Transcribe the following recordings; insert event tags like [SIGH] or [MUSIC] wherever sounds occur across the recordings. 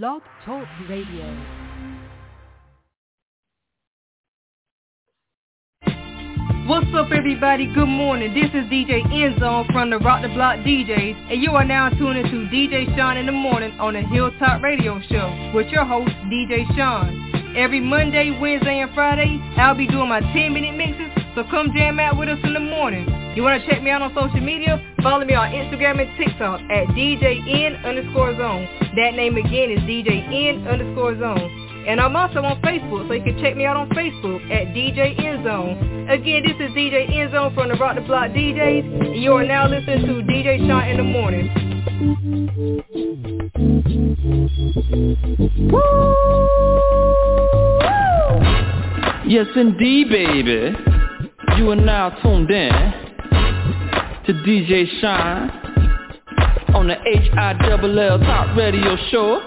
Blog Talk Radio. What's up, everybody? Good morning. This is DJ Enzo from the Rock the Block DJs, and you are now tuning to DJ Shaun in the morning on the Hilltop Radio Show with your host, DJ Shaun. Every Monday, Wednesday, and Friday, I'll be doing my 10-minute mixes, so come jam out with us in the morning. You want to check me out on social media? Follow me on Instagram and TikTok at DJN underscore zone. That name again is DJN underscore zone. And I'm also on Facebook, so you can check me out on Facebook at DJ Zone. Again, this is DJ Zone from the Rock the Block DJs, and you are now listening to DJ Shaun in the morning. Woo! Yes, indeed, baby. You are now tuned in to DJ Shaun on the H-I-L-L Top Radio Show.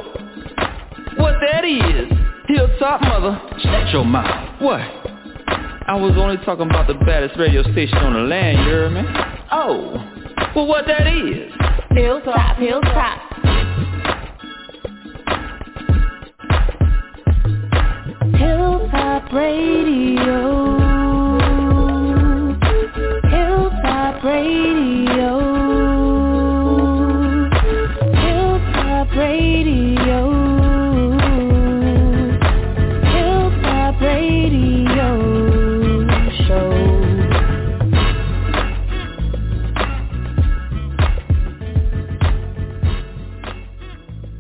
What that is, Hilltop Mother, shut your mouth. What? I was only talking about the baddest radio station on the land, you heard me? Oh, well what that is? Hilltop, hilltop. Hilltop Radio. Radio. Hilltop Radio. Hilltop Radio Show.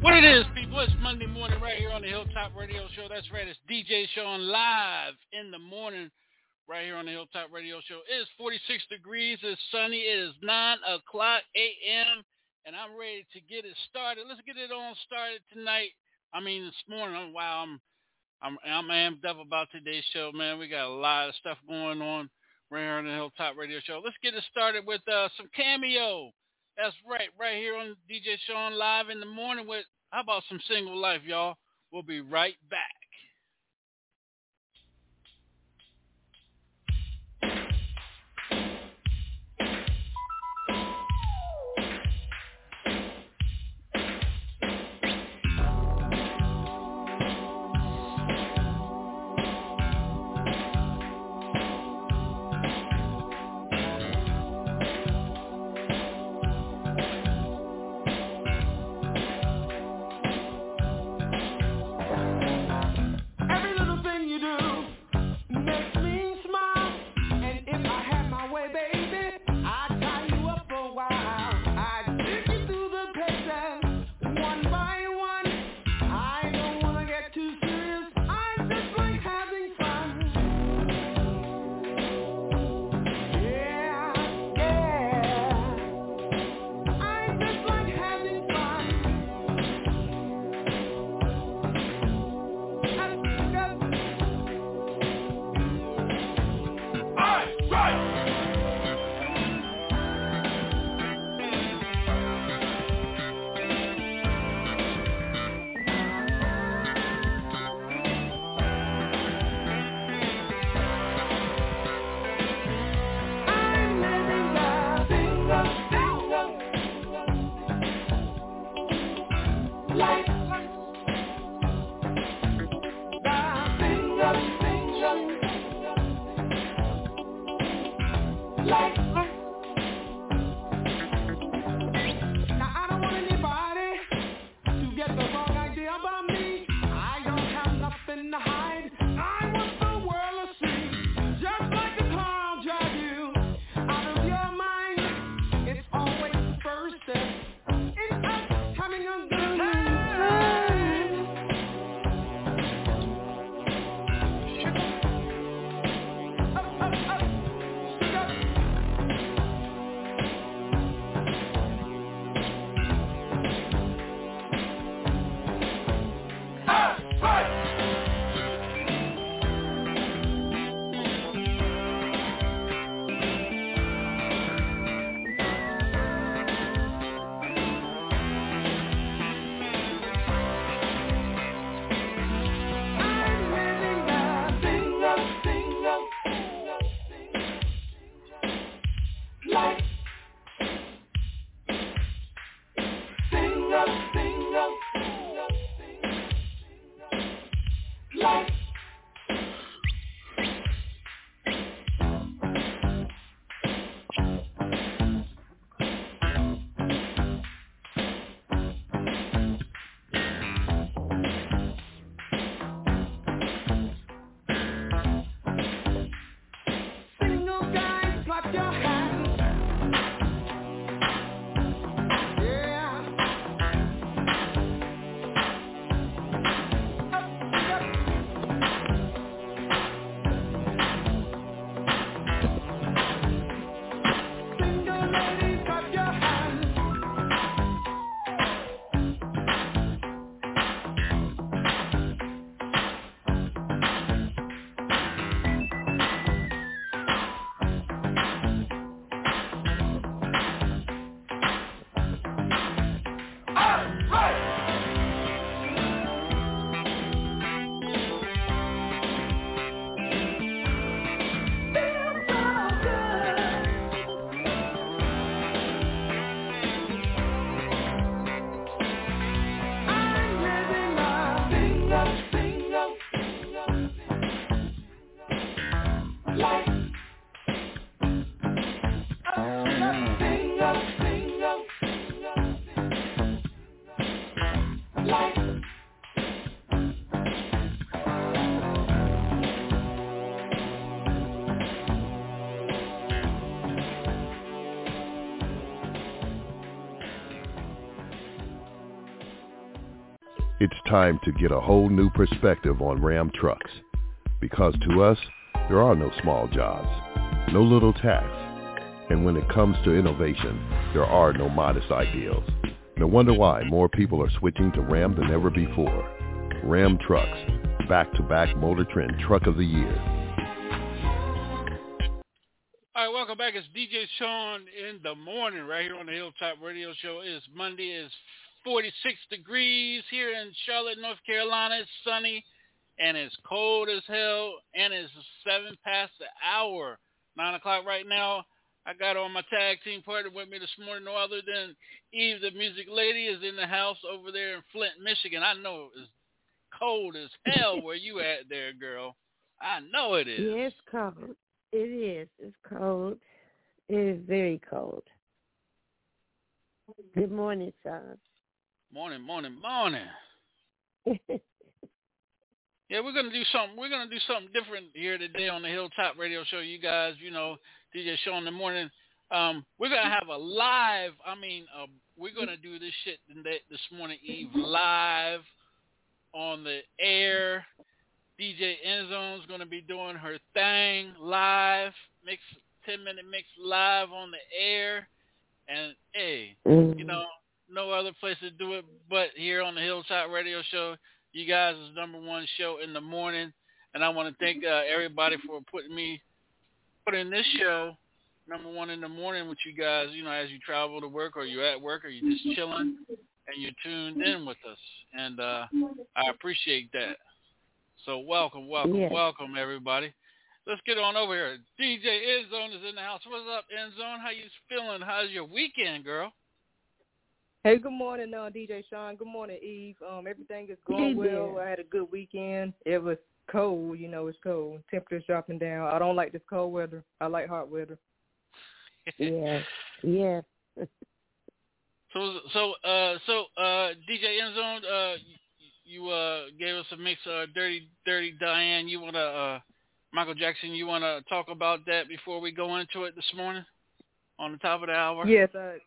What it is, people, it's Monday morning right here on the Hilltop Radio Show. That's right, it's DJ Shaun live in the morning right here on the Hilltop Radio Show. It is 46 degrees, it's sunny, it is 9 o'clock a.m., and I'm ready to get it started. Let's get it on started tonight. I mean, this morning, wow, I'm, I'm, I'm amped up about today's show, man. We got a lot of stuff going on right here on the Hilltop Radio Show. Let's get it started with uh, some Cameo. That's right, right here on DJ Shaun Live in the morning with, how about some single life, y'all? We'll be right back. Time to get a whole new perspective on Ram trucks. Because to us, there are no small jobs, no little tasks. And when it comes to innovation, there are no modest ideals. No wonder why more people are switching to Ram than ever before. Ram Trucks, back-to-back Motor Trend Truck of the Year. All right, welcome back. It's DJ Shaun in the morning right here on the Hilltop Radio Show. It's Monday. It's 46 degrees here in Charlotte, North Carolina. It's sunny and it's cold as hell and it's 7 past the hour. 9 o'clock right now. I got on my tag team partner with me this morning, no other than Eve, the music lady, is in the house over there in Flint, Michigan. I know it's cold as hell where you at there, girl. I know it is. Yeah, it's cold. It is. It's cold. It is very cold. Good morning, son. Morning, morning, morning. [LAUGHS] yeah, we're gonna do something. We're gonna do something different here today on the Hilltop Radio Shaun. You guys, you know, DJ Show in the morning. Um, we're gonna have a live. I mean, uh, we're gonna do this shit this morning, Eve, live on the air. DJ Enzone's gonna be doing her thing live, mix ten minute mix live on the air, and hey, you know no other place to do it but here on the Hilltop Radio Show. You guys is number one show in the morning, and I want to thank uh, everybody for putting me putting this show number one in the morning with you guys. You know, as you travel to work, or you're at work, or you're just chilling, and you're tuned in with us, and uh, I appreciate that. So welcome, welcome, Yes. welcome, everybody. Let's get on over here. DJ Endzone is in the house. What's up, Endzone? How you feeling? How's your weekend, girl? Hey, good morning, uh, DJ Shaun. Good morning, Eve. Um, everything is going Hey well. I had a good weekend. It was cold, you know, it's cold. Temperature's dropping down. I don't like this cold weather. I like hot weather. [LAUGHS] yeah, yeah. [LAUGHS] So so uh so uh DJ Endzone, uh you uh gave us a mix of Dirty Dirty Diane. You wanna uh Michael Jackson, you wanna talk about that before we go into it this morning? On the top of the hour? Yes, I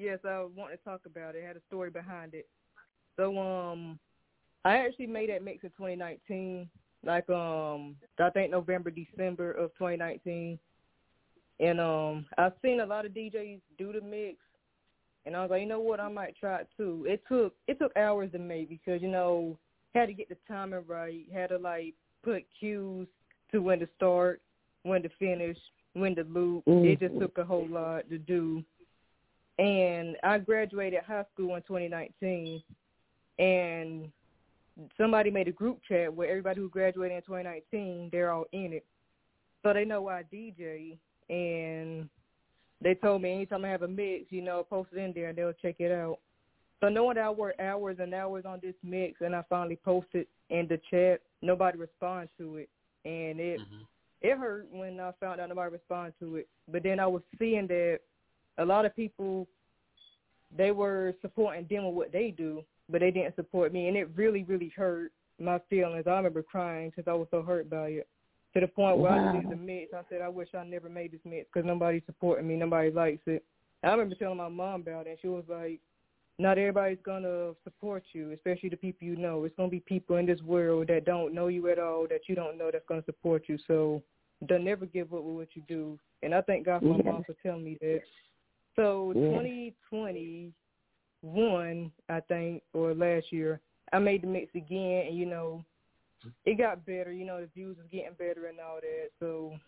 yes, I want to talk about it. It had a story behind it. So um I actually made that mix in 2019, like um I think November, December of 2019. And um I've seen a lot of DJs do the mix and I was like, you know what, I might try it too. It took it took hours to make because, you know, had to get the timing right, had to like put cues to when to start, when to finish, when to loop. It just Mhm. took a whole lot to do. And I graduated high school in 2019, and somebody made a group chat where everybody who graduated in 2019, they're all in it. So they know I DJ, and they told me anytime I have a mix, you know, post it in there and they'll check it out. So knowing that I worked hours and hours on this mix and I finally posted in the chat, nobody responded to it. And it Mhm. it hurt when I found out nobody responded to it. But then I was seeing that a lot of people they were supporting them with what they do, but they didn't support me, and it really, really hurt my feelings. I remember crying because I was so hurt by it. To the point where I Wow. did the mix. I said, I wish I never made this mix because nobody's supporting me. Nobody likes it. I remember telling my mom about it, and she was like, not everybody's gonna support you, especially the people you know. It's gonna be people in this world that don't know you at all, that you don't know, that's gonna support you. So don't never give up with what you do. And I thank God for my mom for telling me that. So Yeah. 2021, I think, or last year, I made the mix again, and you know, it got better. You know, the views was getting better and all that. So,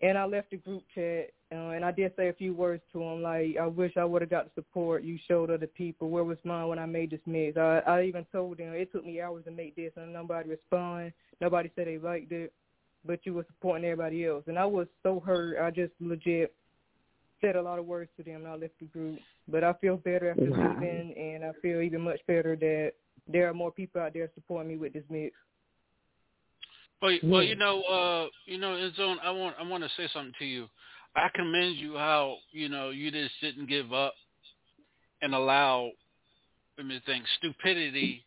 and I left the group chat, uh, and I did say a few words to him, like, I wish I would have got the support you showed other people. Where was mine when I made this mix? I, I even told them it took me hours to make this, and nobody responded. Nobody said they liked it, but you were supporting everybody else, and I was so hurt. I just legit said a lot of words to them, and I left the group. But I feel better after Wow. leaving, and I feel even much better that there are more people out there supporting me with this mix. Well, y- well, you know, uh, you know, Endzone, I want I want to say something to you. I commend you how you know you just didn't give up and allow. Let me think, stupidity,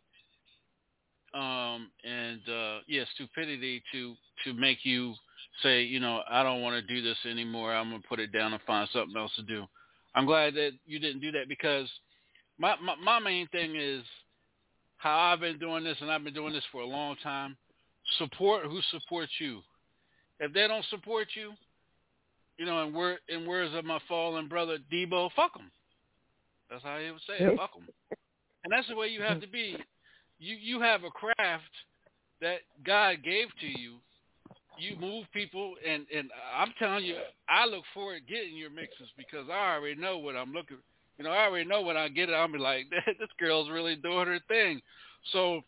um, and uh, yeah, stupidity to to make you say, you know, I don't want to do this anymore. I'm gonna put it down and find something else to do. I'm glad that you didn't do that because my my, my main thing is how I've been doing this, and I've been doing this for a long time. Support who supports you. If they don't support you, you know, word, in words of my fallen brother Debo, fuck them. That's how he would say it, fuck them. And that's the way you have to be. You you have a craft that God gave to you. You move people, and and I'm telling you, I look forward to getting your mixes because I already know what I'm looking. You know, I already know when I get it, I'm be like, [LAUGHS] this girl's really doing her thing. So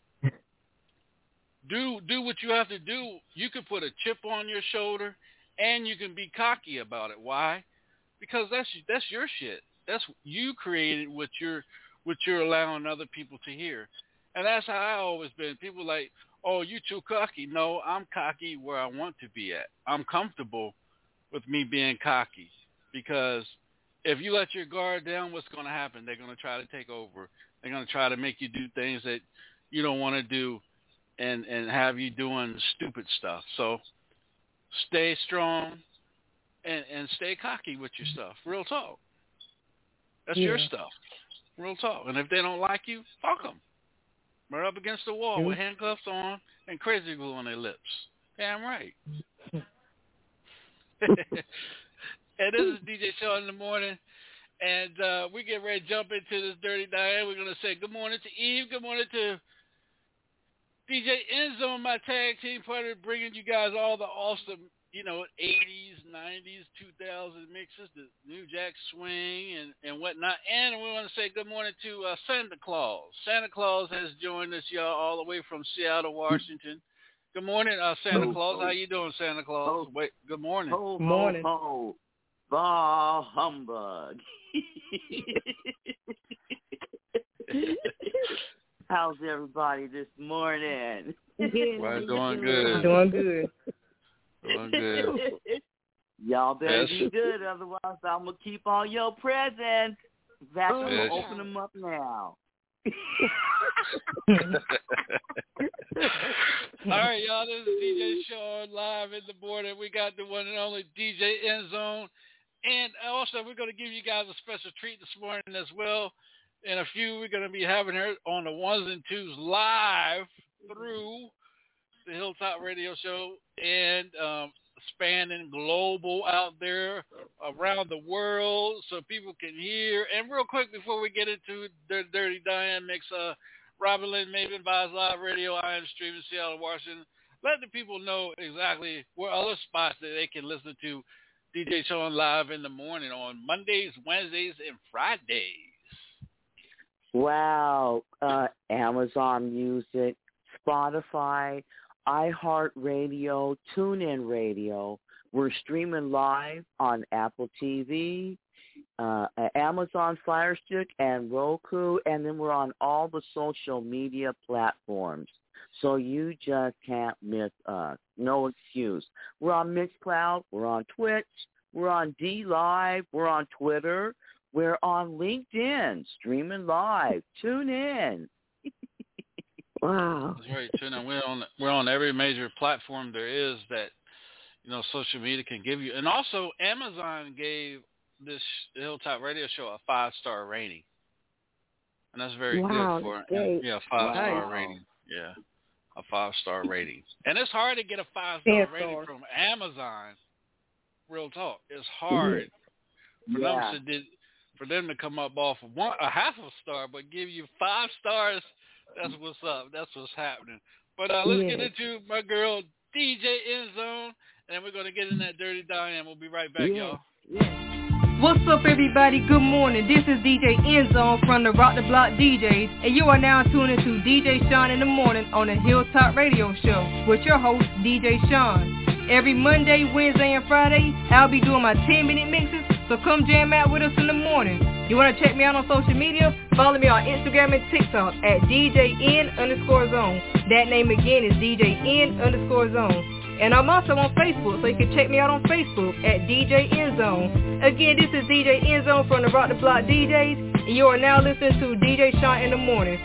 do do what you have to do. You can put a chip on your shoulder, and you can be cocky about it. Why? Because that's that's your shit. That's you created what you're what you're allowing other people to hear, and that's how I always been. People like, oh, you too cocky. No, I'm cocky where I want to be at. I'm comfortable with me being cocky because if you let your guard down, what's going to happen? They're going to try to take over. They're going to try to make you do things that you don't want to do and and have you doing stupid stuff. So stay strong and and stay cocky with your stuff. Real talk. That's yeah. your stuff. Real talk. And if they don't like you, fuck them. Right up against the wall with handcuffs on and crazy glue on their lips. Damn right. [LAUGHS] and this is DJ Shaun in the morning. And uh, we get ready to jump into this dirty Diane. We're going to say good morning to Eve. Good morning to DJ Enzo, my tag team partner, bringing you guys all the awesome you know, 80s, 90s, 2000 mixes, the New Jack Swing and, and whatnot. And we want to say good morning to uh, Santa Claus. Santa Claus has joined us, y'all, all the way from Seattle, Washington. Good morning, uh, Santa ho, Claus. Ho. How you doing, Santa Claus? Ho, Wait, good morning. Ho, morning. Ho, Bah humbug. [LAUGHS] How's everybody this morning? We're doing good. Doing good. Doing good. [LAUGHS] Y'all better yes. be good, otherwise I'm gonna keep all your presents. Back, I'm gonna open them up now. [LAUGHS] all right, y'all. This is DJ Shaun live in the morning. We got the one and only DJ End Zone, and also we're going to give you guys a special treat this morning as well. In a few, we're going to be having her on the ones and twos live through the Hilltop Radio Show and um, spanning global out there around the world so people can hear. And real quick before we get into the Dirty Diane mix, uh, Robin Lynn Maven Vibes Live Radio, I am streaming Seattle, Washington. Let the people know exactly where other spots that they can listen to DJ Showing Live in the morning on Mondays, Wednesdays, and Fridays. Wow. Uh, Amazon Music, Spotify, iHeartRadio, TuneIn Radio. We're streaming live on Apple TV, uh, Amazon Fire Stick, and Roku, and then we're on all the social media platforms. So you just can't miss us. No excuse. We're on Mixcloud. We're on Twitch. We're on D Live. We're on Twitter. We're on LinkedIn, streaming live. Tune in. Wow. That's right, Tuna. We're on we're on every major platform there is that you know social media can give you, and also Amazon gave this Hilltop Radio Show a five star rating, and that's very wow, good for great. yeah five star wow. rating. Yeah, a five star rating, and it's hard to get a five star rating from Amazon. Real talk, it's hard for yeah. them to for them to come up off of one a half a star, but give you five stars that's what's up. That's what's happening. But uh, let's get into my girl DJ End Zone, and we're gonna get in that dirty Diane. We'll be right back, y'all. What's up, everybody? Good morning. This is DJ End Zone from the Rock the Block DJs, and you are now tuning to DJ Shaun in the morning on the Hilltop Radio Show with your host, DJ Shaun. Every Monday, Wednesday, and Friday, I'll be doing my 10-minute mixes, so come jam out with us in the morning. You want to check me out on social media? Follow me on Instagram and TikTok at DJN underscore zone. That name again is DJN underscore zone. And I'm also on Facebook, so you can check me out on Facebook at DJ End Zone. Again, this is DJ End Zone from the Rock the Block DJs, and you are now listening to DJ Shaun in the morning.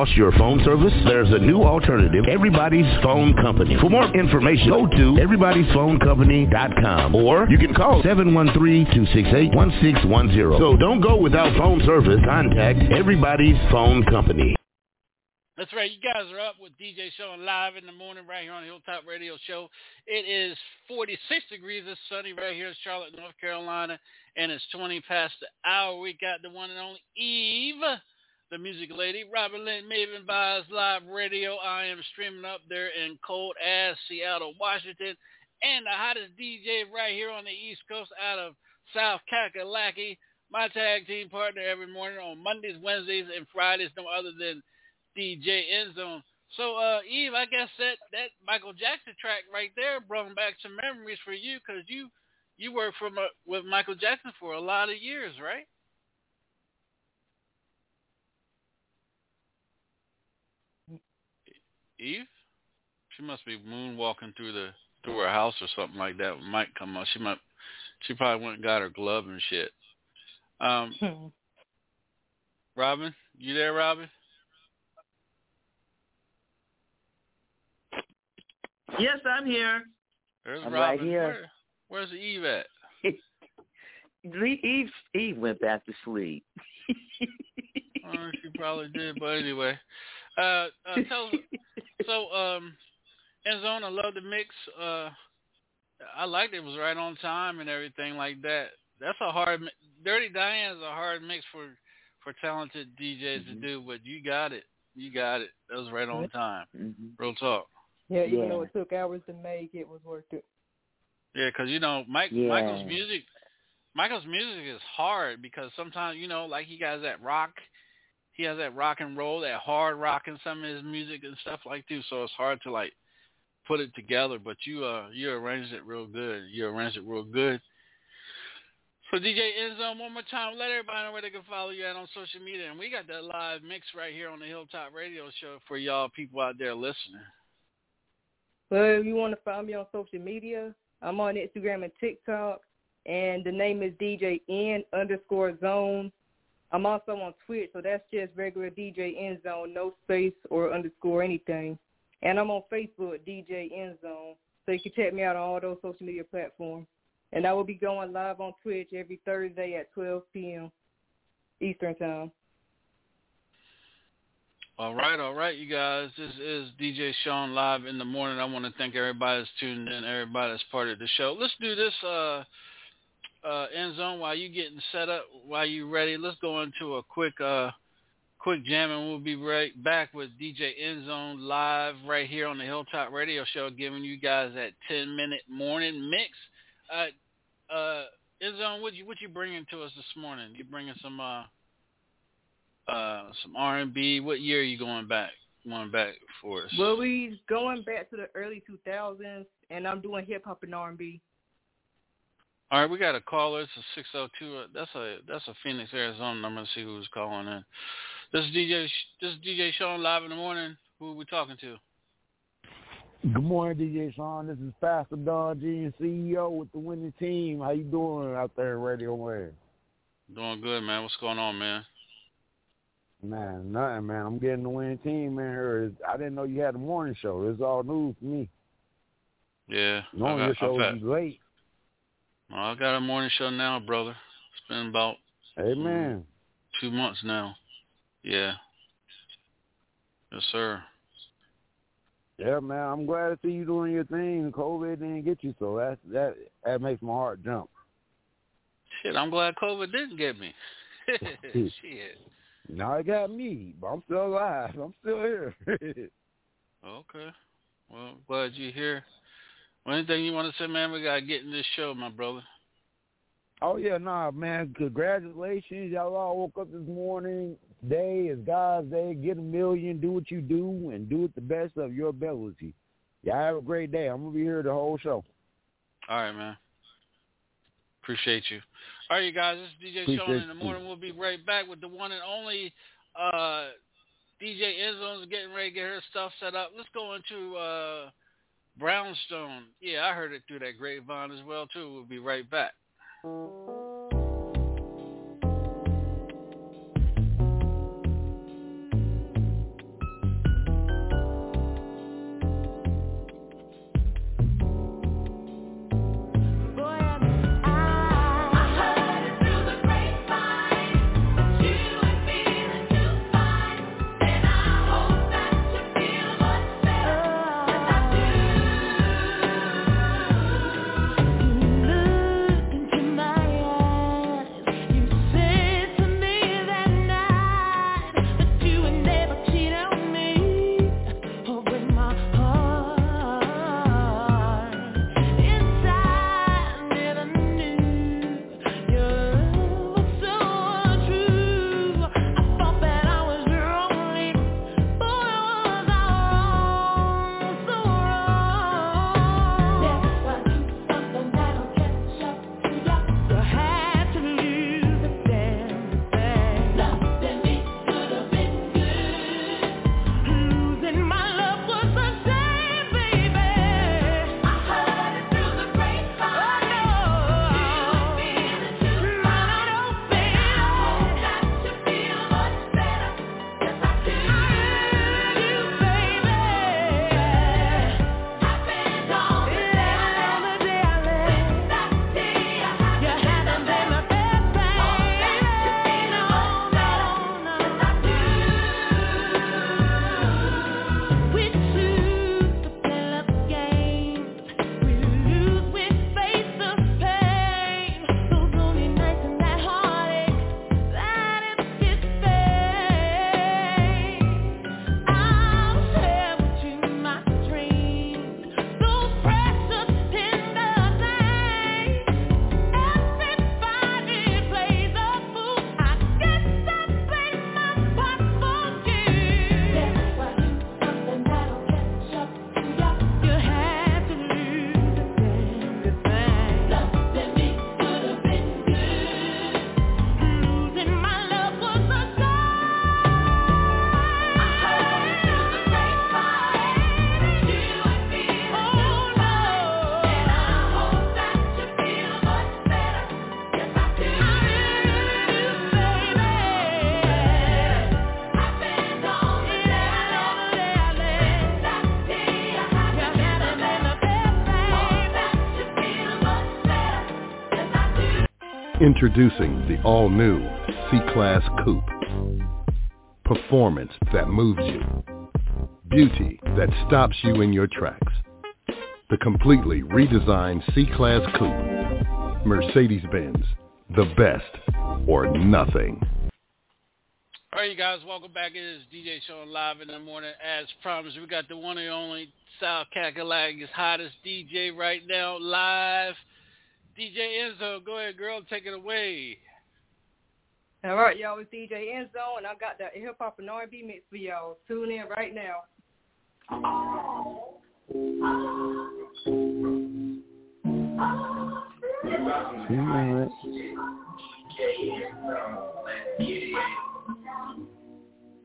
Lost your phone service? There's a new alternative, Everybody's Phone Company. For more information, go to everybody'sphonecompany.com or you can call 713-268-1610. So don't go without phone service. Contact Everybody's Phone Company. That's right. You guys are up with DJ Shaun live in the morning right here on Hilltop Radio Show. It is 46 degrees. It's sunny right here in Charlotte, North Carolina, and it's 20 past the hour. We got the one and only Eve the music lady, Robin Lynn Maven Vibes Live Radio. I am streaming up there in cold ass Seattle, Washington, and the hottest DJ right here on the East Coast out of South Kakalaki, my tag team partner every morning on Mondays, Wednesdays, and Fridays, no other than DJ Endzone. So, uh, Eve, I guess that, that Michael Jackson track right there brought back some memories for you because you you worked from a, with Michael Jackson for a lot of years, right? Eve, she must be moonwalking through the through her house or something like that. It Might come up. She might. She probably went and got her glove and shit. Um, Robin, you there, Robin? Yes, I'm here. There's I'm Robin. right here. Where, where's Eve at? [LAUGHS] Eve, Eve went back to sleep. [LAUGHS] oh, she probably did, but anyway. Uh, uh tell [LAUGHS] so um Endzone, I love the mix. Uh I liked it. it was right on time and everything like that. That's a hard Dirty Diane's a hard mix for for talented DJs mm-hmm. to do, but you got it. You got it. That was right on time. Mm-hmm. Real talk. Yeah, even Yeah. though it took hours to make, it was worth it. Yeah, because you know, Mike Yeah. Michael's music, Michael's music is hard because sometimes you know, like he has that rock, he has that rock and roll, that hard rock in some of his music and stuff like too. So it's hard to like put it together. But you uh you arranged it real good. You arranged it real good. So DJ Endzone, one more time, let everybody know where they can follow you at on social media. And we got that live mix right here on the Hilltop Radio Show for y'all people out there listening. Well, if you want to find me on social media, I'm on Instagram and TikTok, and the name is DJ N underscore Zone. I'm also on Twitch, so that's just regular DJ N Zone, no space or underscore anything. And I'm on Facebook, DJ N Zone, so you can check me out on all those social media platforms. And I will be going live on Twitch every Thursday at 12 p.m. Eastern Time. All right, all right, you guys. This is DJ Shaun live in the morning. I want to thank everybody that's tuned in, everybody that's part of the show. Let's do this uh, uh, end zone while you getting set up, while you ready. Let's go into a quick, uh, quick jam, and we'll be right back with DJ End Zone live right here on the Hilltop Radio Show, giving you guys that 10 minute morning mix. Uh, uh, End Zone, what you what you bringing to us this morning? You bringing some uh, uh, some R and B. What year are you going back? Going back for us? Well, we going back to the early 2000s, and I'm doing hip hop and R&B. All right, we got a caller. It's a six zero two. Uh, that's a that's a Phoenix, Arizona number. Let's see who's calling in. This is DJ. This is DJ Shaun live in the morning. Who are we talking to? Good morning, DJ Shaun. This is Pastor Don G and CEO with the winning team. How you doing out there Radio Land? Doing good, man. What's going on, man? Man, nothing, man. I'm getting the winning team man. here. I didn't know you had a morning show. It's all news to me. Yeah. I Normally your show I've had- would be late. Well, I got a morning show now, brother. It's been about Amen. two months now. Yeah. Yes, sir. Yeah, man. I'm glad to see you doing your thing. COVID didn't get you, so that that that makes my heart jump. Shit, I'm glad COVID didn't get me. [LAUGHS] [LAUGHS] Shit. Now it got me, but I'm still alive. I'm still here. [LAUGHS] Okay. Well, I'm glad you're here. Well, anything you want to say, man? We gotta get in this show, my brother. Oh yeah, nah, man. Congratulations, y'all all woke up this morning. Today is God's day. Get a million. Do what you do, and do it the best of your ability. Y'all have a great day. I'm gonna be here the whole show. All right, man. Appreciate you. All right, you guys. This is DJ Shaun in the morning. We'll be right back with the one and only uh, DJ Enzone's getting ready to get her stuff set up. Let's go into uh, Brownstone. Yeah, I heard it through that grapevine as well too. We'll be right back. Introducing the all-new C-Class Coupe. Performance that moves you. Beauty that stops you in your tracks. The completely redesigned C-Class Coupe. Mercedes-Benz. The best or nothing. All right, you guys, welcome back. It is DJ Shaun live in the morning. As promised, we got the one and only South Kakalak's hottest DJ right now, live. DJ Enzo. Go ahead, girl. Take it away. All right, y'all. It's DJ Enzo, and I got that hip hop and R&B mix for y'all. Tune in right now.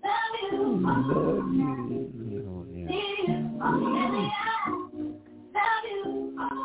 Love you. Love you.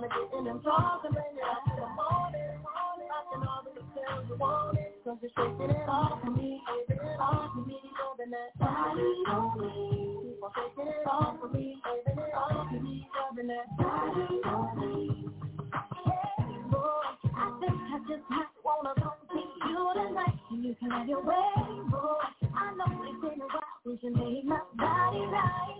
I've been sitting and talking, baby, like the morning. I can already tell you want it, cause you're shaking it off for me, shaking it off for me, rubbing that body on me. Keep on shaking it off for me, shaking it off for me, rubbing that body on me. Hey, boy, I think I just have to wanna come to you tonight, and you can have your way, boy. I know it's been a while since you made my body right.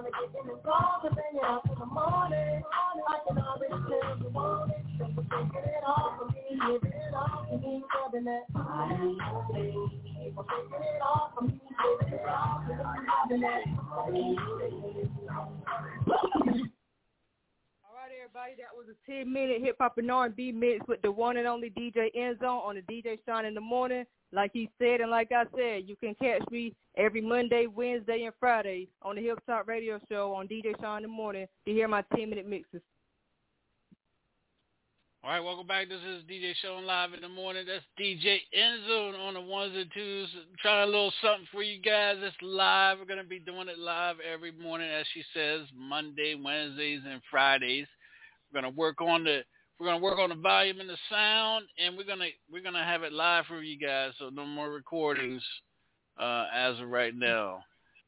that everybody, that was a 10-minute hip-hop and R&B mix with the one and only DJ Enzo on the DJ Shaun in the Morning. Like he said and like I said, you can catch me every Monday, Wednesday, and Friday on the Hilltop Radio Show on DJ Shaun in the Morning to hear my 10-minute mixes. All right, welcome back. This is DJ Shaun Live in the morning. That's DJ Enzo on the ones and twos. Trying a little something for you guys. It's live. We're gonna be doing it live every morning, as she says, Monday, Wednesdays, and Fridays. We're gonna work on the we're gonna work on the volume and the sound, and we're gonna we're gonna have it live for you guys. So no more recordings uh, as of right now.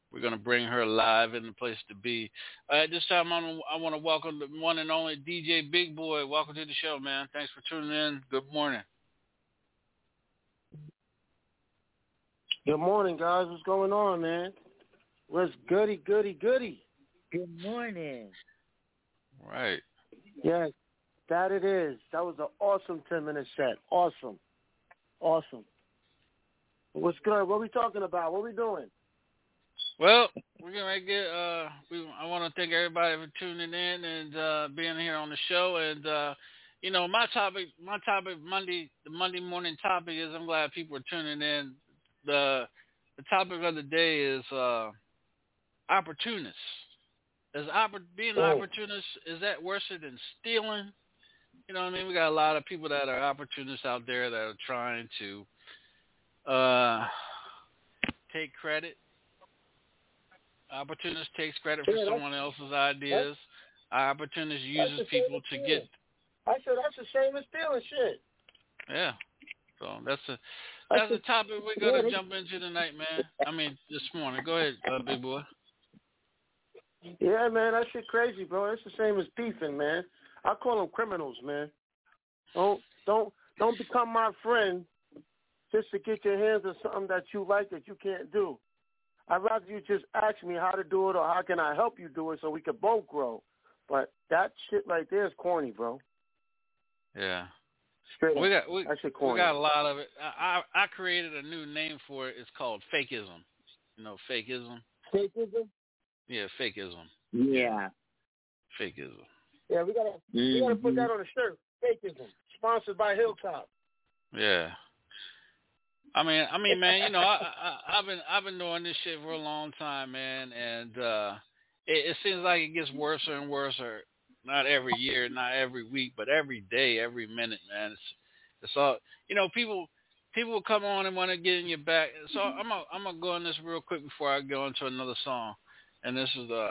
We're gonna bring her live in the place to be. Uh, at this time, I'm, I want to welcome the one and only DJ Big Boy. Welcome to the show, man. Thanks for tuning in. Good morning. Good morning, guys. What's going on, man? What's goody, goody, goody? Good morning. Right. Yes, that it is. That was an awesome 10-minute set. Awesome. Awesome. What's good? What are we talking about? What are we doing? Well, we're gonna get. Uh, we, I want to thank everybody for tuning in and uh, being here on the show. And uh, you know, my topic, my topic Monday, the Monday morning topic is. I'm glad people are tuning in. the The topic of the day is uh, opportunists. Is oppor- being an Oh. opportunist is that worse than stealing? You know what I mean? We got a lot of people that are opportunists out there that are trying to uh, take credit. Opportunist takes credit for Yeah, that's- someone else's ideas. Opportunist uses people to get I said that's the same as stealing shit. yeah. So that's a That's that's a the- topic we're gonna they- jump into tonight, man. I mean this morning. Go ahead, uh, big boy. Yeah, man, that shit crazy, bro. It's the same as beefing, man. I call them criminals, man. Don't don't don't become my friend just to get your hands on something that you like that you can't do. I'd rather you just ask me how to do it or how can I help you do it so we could both grow. But that shit right there is corny, bro. Yeah. Straight We got we, that we got a lot of it. I, I I created a new name for it. It's called fakeism. You know, fakeism. Fakeism? Yeah, fakeism. Yeah. Fakeism. Yeah, we gotta we gotta put that on a shirt. Fakeism. Sponsored by Hilltop. Yeah. I mean, I mean, man, you know, [LAUGHS] I, I I've been I've been doing this shit for a long time, man, and uh it, it seems like it gets worse and worse. Or not every year, not every week, but every day, every minute, man. It's it's all you know. People people will come on and want to get in your back. So I'm gonna I'm gonna go on this real quick before I go into another song, and this is the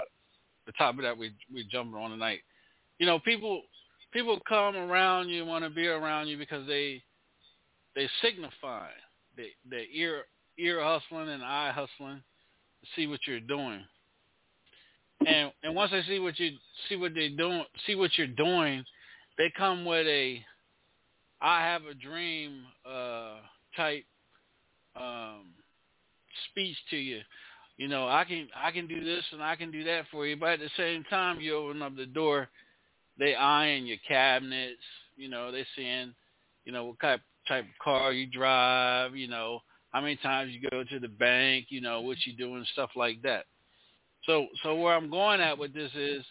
the topic that we we jumped on tonight. You know, people people come around you, want to be around you because they they signify they they ear ear hustling and eye hustling to see what you're doing. And and once they see what you see what they're doing see what you're doing, they come with a I have a dream uh type um speech to you. You know, I can I can do this and I can do that for you, but at the same time you open up the door, they eyeing your cabinets, You know, they're seeing, you know, what type type of car you drive. You know, how many times you go to the bank. You know, what you do and stuff like that. So, so where I'm going at with this is,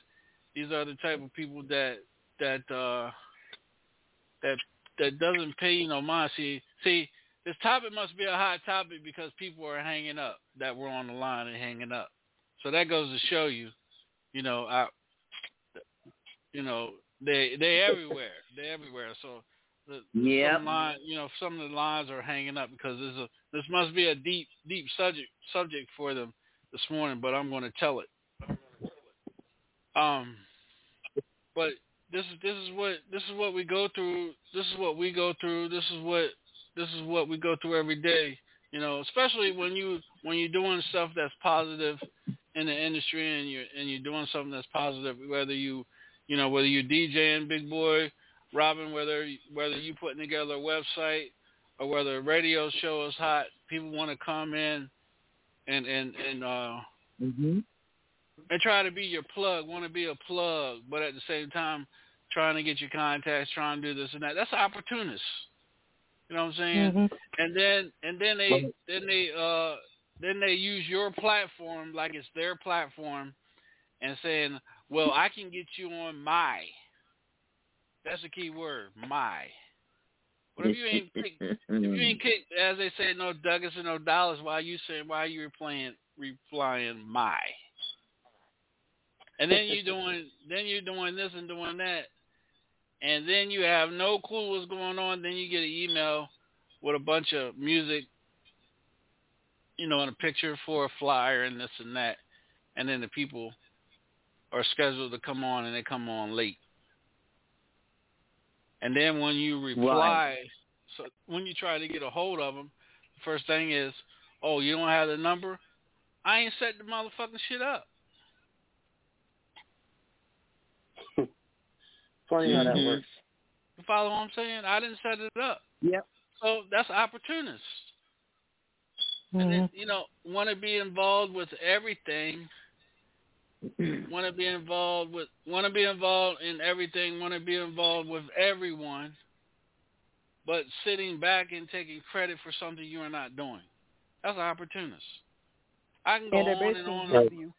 these are the type of people that that uh that that doesn't pay you no mind. See, see, this topic must be a hot topic because people are hanging up that we're on the line and hanging up. So that goes to show you, you know, I, you know, they they everywhere. They everywhere. So the some line, you know, some of the lines are hanging up because this is a this must be a deep deep subject subject for them this morning. But I'm going to tell it. Um, but this is this is what this is what we go through. This is what we go through. This is what this is what we go through every day. You know, especially when you when you're doing stuff that's positive in the industry and you're and you're doing something that's positive, whether you you know whether you're DJing Big Boy, Robin, whether whether you putting together a website or whether a radio show is hot, people want to come in and and and uh hmm and try to be your plug, want to be a plug, but at the same time trying to get your contacts, trying to do this and that. That's opportunists. You know what I'm saying? Mhm. And then and then they then they uh then they use your platform like it's their platform and saying, Well, I can get you on my that's the key word, my. What if you ain't [LAUGHS] kick, if you ain't kick as they say no Douglas and no dollars, why you saying why you replaying replying my? And then you doing then you're doing this and doing that and then you have no clue what's going on, then you get an email with a bunch of music, you know, and a picture for a flyer and this and that. And then the people are scheduled to come on and they come on late. And then when you reply, so when you try to get a hold of them, the first thing is, oh, you don't have the number? I ain't set the motherfucking shit up. [LAUGHS] Funny how that Mhm. works. You follow what I'm saying? I didn't set it up. Yep. So that's opportunist. And then, you know, want to be involved with everything. Want to be involved with, want to be involved in everything. Want to be involved with everyone. But sitting back and taking credit for something you are not doing. That's an opportunist. I can go And on and on. use you.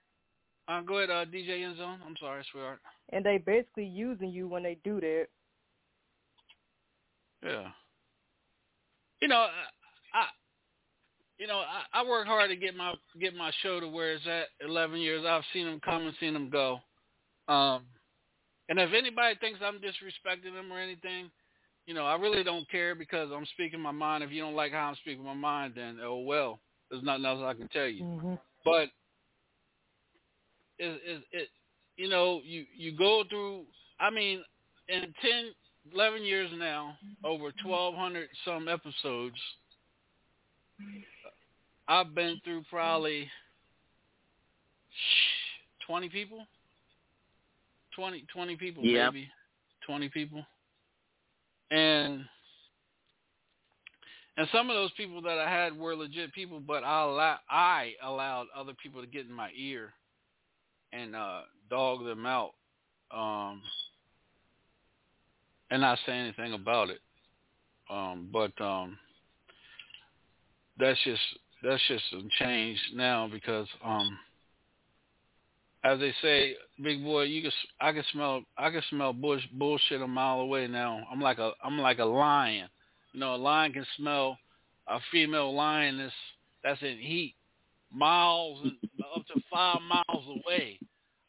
Uh, go ahead, uh, DJ Enzo. I'm sorry, sweetheart. And they basically using you when they do that. Yeah. You know, you know, I, I work hard to get my get my show to where it's at. Eleven years, I've seen them come and seen them go. Um, and if anybody thinks I'm disrespecting them or anything, you know, I really don't care because I'm speaking my mind. If you don't like how I'm speaking my mind, then oh well. There's nothing else I can tell you. Mm-hmm. But it, it, it you know, you you go through. I mean, in 10, 11 years now, over 1,200 some episodes, I've been through probably 20 people. 20, 20 people, maybe. 20 people. And and some of those people that I had were legit people, but I allow, I allowed other people to get in my ear and uh dog them out um and not say anything about it um but um that's just that's just some change now because um as they say big boy you can i can smell i can smell bush bullshit a mile away now i'm like a i'm like a lion you know a lion can smell a female lioness that's in heat miles and up to five miles away.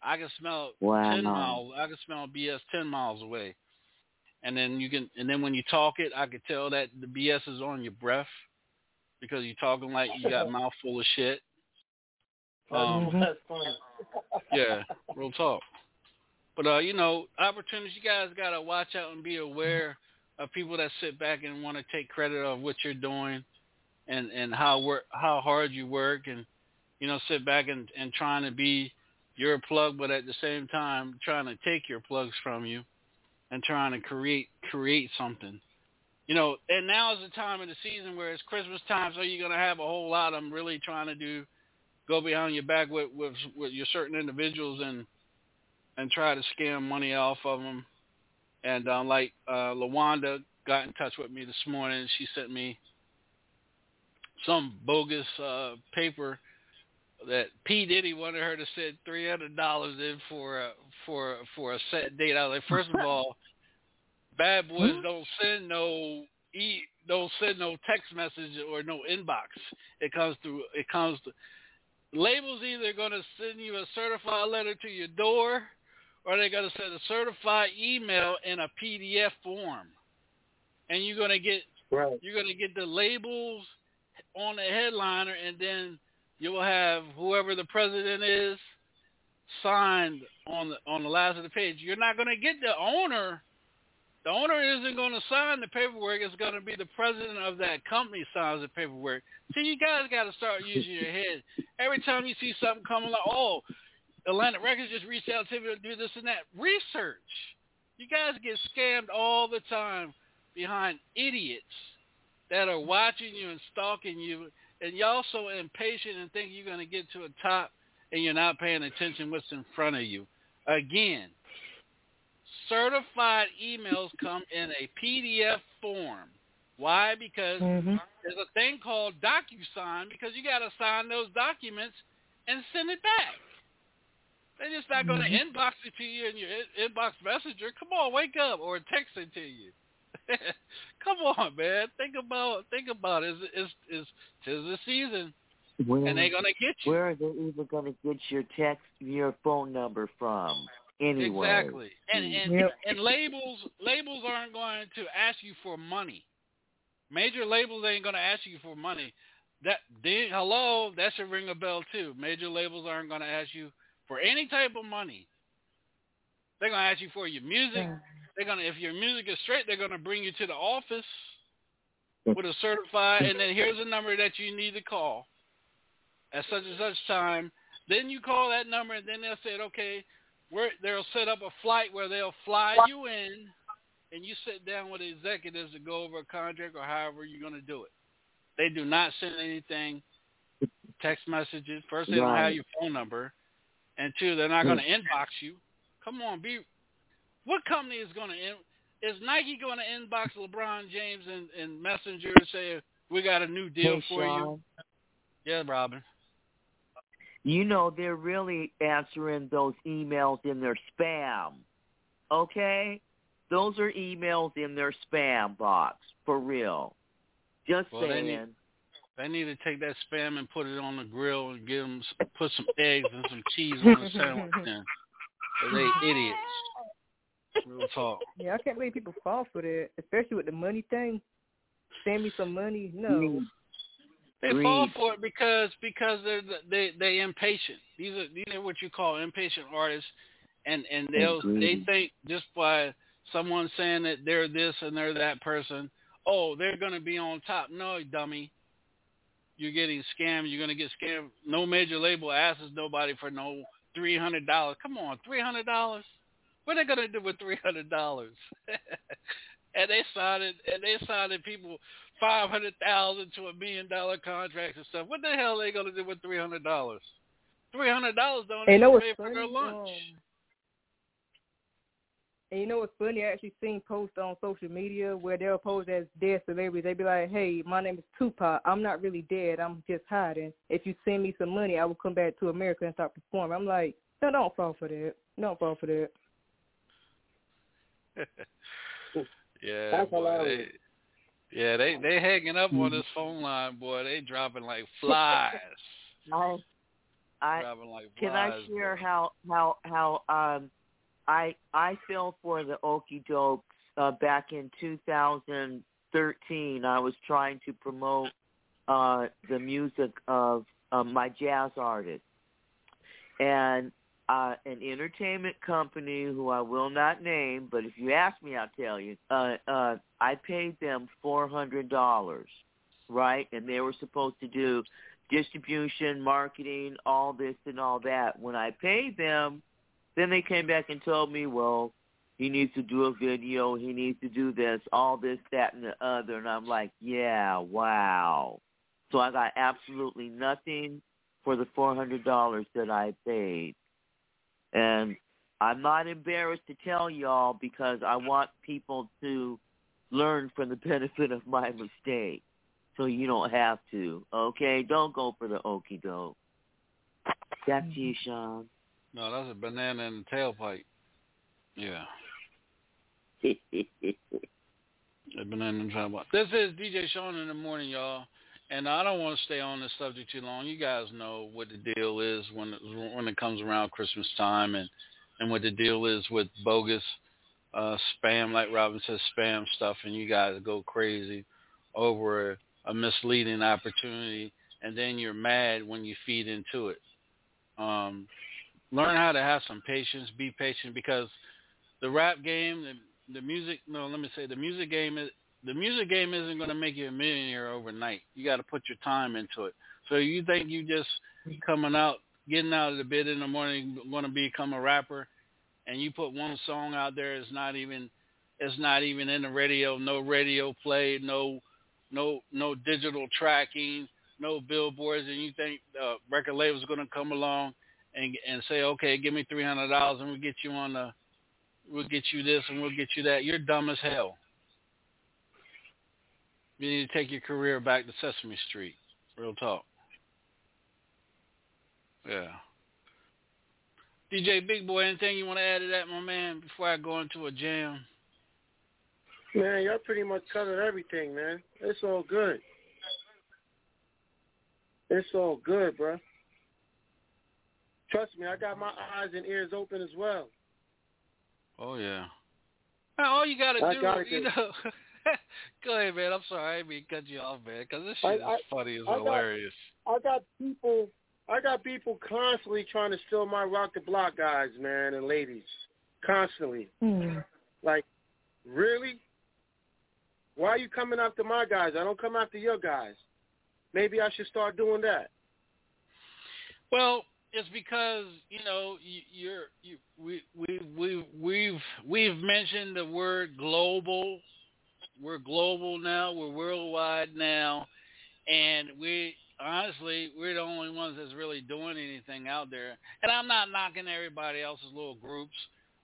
I can smell Wow. ten miles. I can smell BS ten miles away. And then you can, and then when you talk it, I could tell that the BS is on your breath because you're talking like you got a mouth full of shit. Um, That's funny. yeah, real talk. But uh, you know, opportunities. You guys gotta watch out and be aware of people that sit back and want to take credit of what you're doing, and and how work how hard you work, and you know, sit back and and trying to be your plug, but at the same time trying to take your plugs from you, and trying to create create something. You know, and now is the time of the season where it's Christmas time, so you're gonna have a whole lot of them really trying to do go behind your back with with with your certain individuals and and try to scam money off of them And um, like uh, Lawanda got in touch with me this morning. She sent me some bogus uh, paper that P Diddy wanted her to send three hundred dollars in for a, for for a set date. I was like, first of [LAUGHS] all, bad boys hmm? don't send no e don't send no text message or no inbox. It comes through. It comes to labels either going to send you a certified letter to your door, or they're going to send a certified email in a PDF form, and you're going to get right. you're going to get the labels on the headliner, and then you will have whoever the president is signed on the on the last of the page. You're not going to get the owner. The owner isn't going to sign the paperwork. It's going to be the president of that company signs the paperwork. See, you guys got to start using your [LAUGHS] head. Every time you see something coming like, oh, Atlantic Records just reached out to me to do this and that. Research. You guys get scammed all the time behind idiots that are watching you and stalking you, and y'all so impatient and think you're going to get to a top, and you're not paying attention what's in front of you. Again, certified emails come in a PDF form. Why? Because Mm-hmm. there's a thing called DocuSign because you got to sign those documents and send it back. They're just not going to Mhm. inbox it to you in your in- inbox messenger. Come on, wake up, or text it to you. [LAUGHS] Come on, man. Think about think about it. It's it's, it's tis the season, Where, and they're gonna get you. Where are they even going to get your text, your phone number from? Anyway. Exactly. And and, Yep. and labels labels aren't going to ask you for money. Major labels ain't going to ask you for money. That ding, hello, that should ring a bell too. Major labels aren't going to ask you for any type of money. They're going to ask you for your music. They're going to if your music is straight, they're going to bring you to the office with a certified and then here's a number that you need to call at such and such time. Then you call that number and then they'll say, okay, where they'll set up a flight where they'll fly you in, and you sit down with the executives to go over a contract or however you're going to do it. They do not send anything, text messages. First, they don't have your phone number, and two, they're not going to inbox you. Come on, be. What company is going to in, is Nike going to inbox LeBron James and, and Messenger and say we got a new deal Hey, for you? Yeah, Robin. You know, they're really answering those emails in their spam. Okay? Those are emails in their spam box, for real. Just Well, they saying. need- They need to take that spam and put it on the grill and give them put some eggs and some cheese on the sandwich. [LAUGHS] Then 'Cause they idiots. Real talk. Yeah, I can't believe people fall for that, especially with the money thing. Send me some money. No. Mm. They fall for it because because they're they they impatient. These are these are what you call impatient artists, and and they'll they think just by someone saying that they're this and they're that person, oh they're gonna be on top. No, dummy. You're getting scammed. You're gonna get scammed. No major label asks nobody for no three hundred dollars. Come on, three hundred dollars. What are they gonna do with three hundred dollars? [LAUGHS] and they signed and they signed people five hundred thousand to a million dollar contracts and stuff. What the hell are they gonna do with three hundred dollars? Three hundred dollars don't And you even know what's pay for their lunch. Um, and you know what's funny? I actually seen posts on social media where they'll post as dead celebrities. They'd be like, "Hey, my name is Tupac. I'm not really dead. I'm just hiding. If you send me some money, I will come back to America and start performing." I'm like, "No, don't fall for that. Don't fall for that." [LAUGHS] yeah, That's boy, they, hilarious. Yeah, they they hanging up on this phone line, boy. They dropping like [LAUGHS] flies. I, I dropping like can flies. I share boy. how how how um I I fell for the okey dokes uh, back in 2013. I was trying to promote uh the music of um, my jazz artist and uh an entertainment company who I will not name, but if you ask me I'll tell you. Uh uh I paid them $400, right? And they were supposed to do distribution, marketing, all this and all that. When I paid them, then they came back and told me, well, he needs to do a video, he needs to do this, all this, that, and the other. And I'm like, yeah, wow. So I got absolutely nothing for the $400 that I paid. And I'm not embarrassed to tell y'all because I want people to learn from the [LAUGHS] benefit of my mistake. So you don't have to. Okay? Don't go for the okey doke. Back to you, mm-hmm. Shaun. No, that's a banana in the tailpipe. Yeah. [LAUGHS] a banana in the tailpipe. This is DJ Shaun in the morning, y'all. And I don't want to stay on this subject too long. You guys know what the deal is when it, when it comes around Christmas time, and and what the deal is with bogus uh, spam, like Robin says, spam stuff, and you guys go crazy over a, misleading opportunity, and then you're mad when you feed into it. Um, learn how to have some patience, be patient, because the rap game, the, the music, no, let me say, the music game is the music game isn't going to make you a millionaire overnight. You got to put your time into it. So you think you just coming out, getting out of the bed in the morning, going to become a rapper, and you put one song out there, it's not even, it's not even in the radio, no radio play, no, no, no digital tracking, no billboards, and you think the record label's going to come along and and say, okay, give me three hundred dollars and we'll get you on the, we'll get you this and we'll get you that. You're dumb as hell. You need to take your career back to Sesame Street. Real talk. Yeah. DJ Big Boy, anything you want to add to that, my man, before I go into a jam? Man, y'all pretty much covered everything, man. It's all good. It's all good, bro. Trust me, I got my eyes and ears open as well. Oh yeah. All you gotta I do, gotta you know. [LAUGHS] [LAUGHS] go ahead, man. I'm sorry, I didn't mean to cut you off, man, because this shit I- is funny as I got- hilarious. I got people I got people constantly trying to steal my rock the block guys, man, and ladies. Constantly. Hmm. Like, really? Why are you coming after my guys? I don't come after your guys. Maybe I should start doing that. Well, it's because you know you, you're you, we we we we've we've mentioned the word global. We're global now. We're worldwide now, and we honestly we're the only ones that's really doing anything out there. And I'm not knocking everybody else's little groups,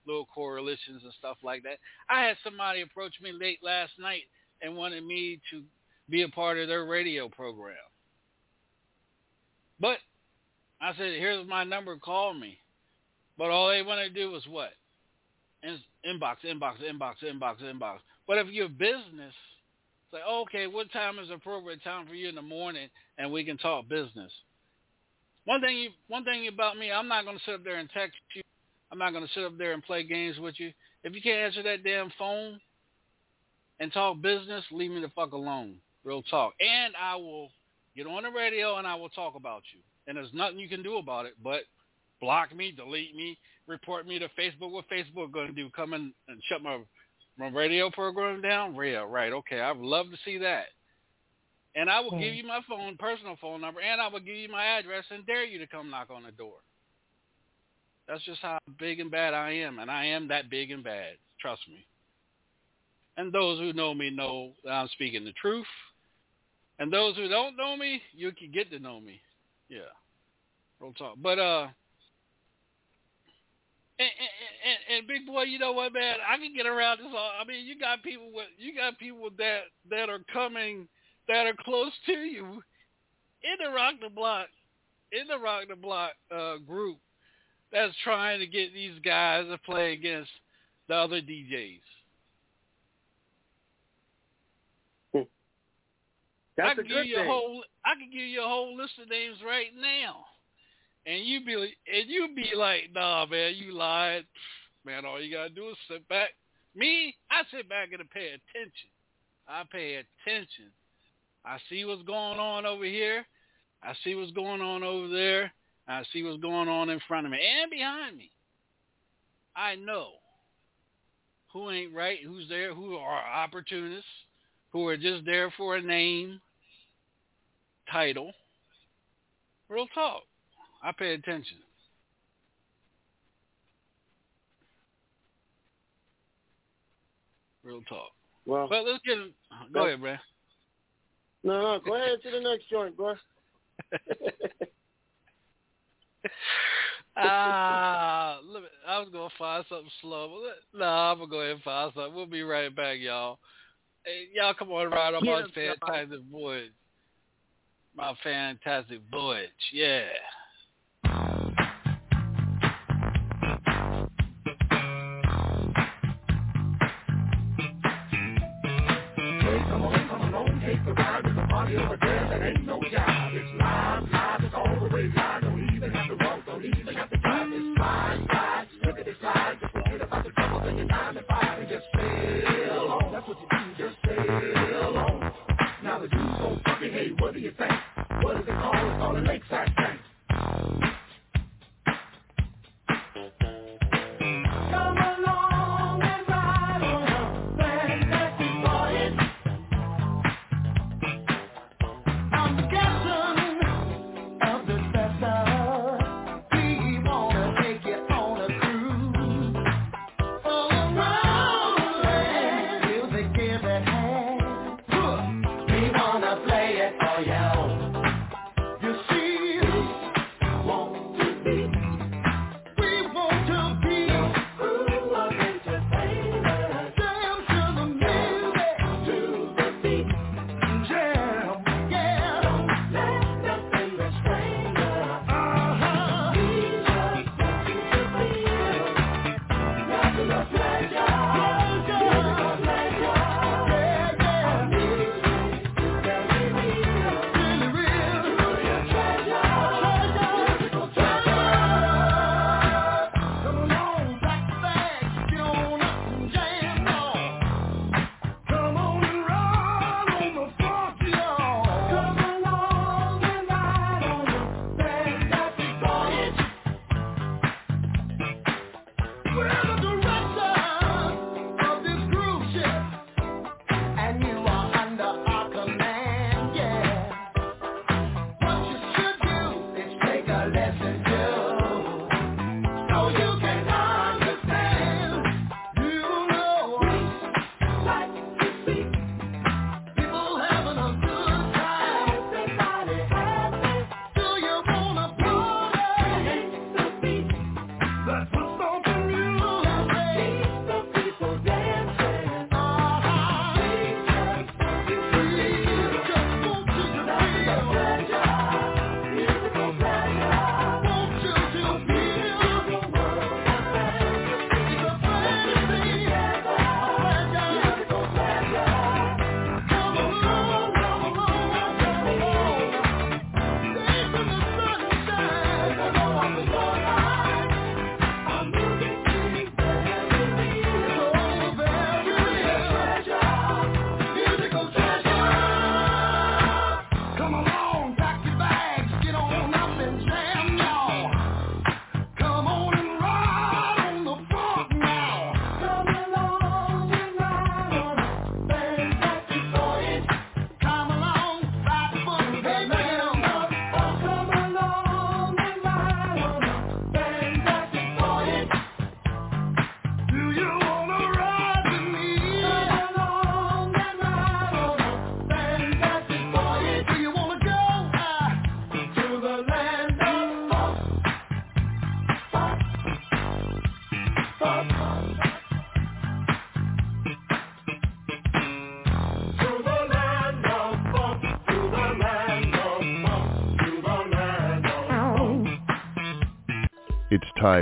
little coalitions and stuff like that. I had somebody approach me late last night and wanted me to be a part of their radio program. But I said, here's my number, call me. But all they want to do was what? In, inbox, inbox, inbox, inbox, inbox. But if you're business, it's like, oh, okay, what time is appropriate time for you in the morning and we can talk business. One thing you, one thing about me, I'm not going to sit up there and text you. I'm not going to sit up there and play games with you. If you can't answer that damn phone and talk business, leave me the fuck alone. Real talk. And I will get on the radio and I will talk about you. And there's nothing you can do about it but block me, delete me, report me to Facebook. What Facebook going to do? Come in and shut my my radio program down? Yeah, right. Okay, I'd love to see that. And I will give you my phone, personal phone number, and I will give you my address and dare you to come knock on the door. That's just how big and bad I am, and I am that big and bad. Trust me. And those who know me know that I'm speaking the truth. And those who don't know me, you can get to know me. Yeah. Real talk. But uh and, and, and, big boy, you know what, man? I can get around this. All. I mean, you got people with you got people that that are coming that are close to you in the Rock the Block in the Rock the Block uh, group that's trying to get these guys to play against the other DJs. That's I a can give good you a thing. whole I can give you a whole list of names right now. And you be and you be like, nah man, you lied. Man, all you gotta do is sit back. Me, I sit back and pay attention. I pay attention. I see what's going on over here. I see what's going on over there. I see what's going on in front of me and behind me. I know who ain't right, who's there, who are opportunists, who are just there for a name, title. Real talk. I pay attention. Real talk. Well, well let's get. Go ahead, bruh. No, no, go ahead to the next joint, bruh. [LAUGHS] Ah, uh, I was gonna find something slow. But nah, I'm gonna go ahead and find something. We'll be right back, y'all. Hey, y'all come on ride on my fantastic voyage. My fantastic voyage, yeah.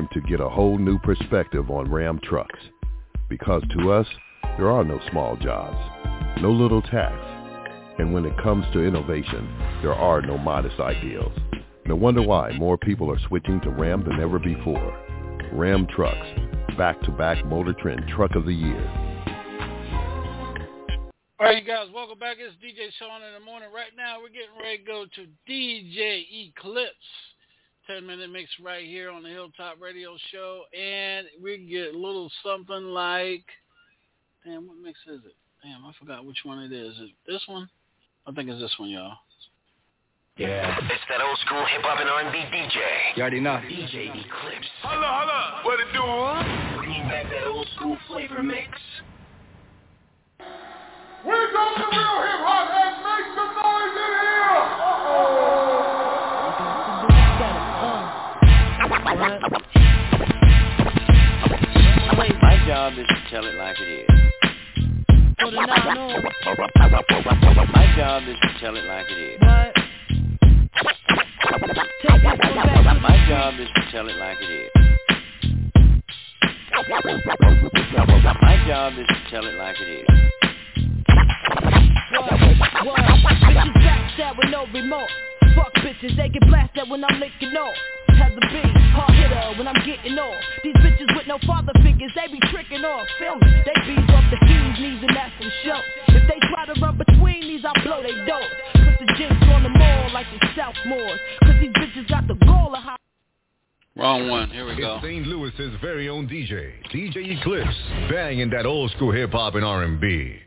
time to get a whole new perspective on Ram trucks. Because to us, there are no small jobs, no little tasks, and when it comes to innovation, there are no modest ideals. No wonder why more people are switching to Ram than ever before. Ram Trucks, back-to-back Motor Trend Truck of the Year. All right, you guys, welcome back. It's DJ Shaun in the morning. Right now, we're getting ready to go to DJ Eclipse. 10 minute mix right here on the Hilltop Radio Show. And we get a little something like, damn, what mix is it? Damn, I forgot which one it is. Is it this one? I think it's this one, y'all. Yeah. It's that old school hip hop and R&B DJ. You already know. DJ Eclipse. Holla, holla. What it do? Bringing back that old school flavor mix. We're going to real hip hop and make some noise in here. Uh-oh. My job is to tell it like it is. Put. My job is to tell it like it is. What? My job is to tell it like it is. My job is to tell it like it is. What? What? Bitches back that with no remorse. Fuck bitches, they get blasted when I'm licking off. Has a big hard hitter when I'm getting off. These bitches with no father figures, they be tricking off. Feel me? They bees off the keys, knees, and that's for show. If they try to run between these, I blow they doors. Put the jinx on them all like the Southmores. Cause these bitches got the goal of how Wrong one. Here we go. It's St. Louis's very own DJ, DJ Eclipse, banging that old school hip hop and R&B.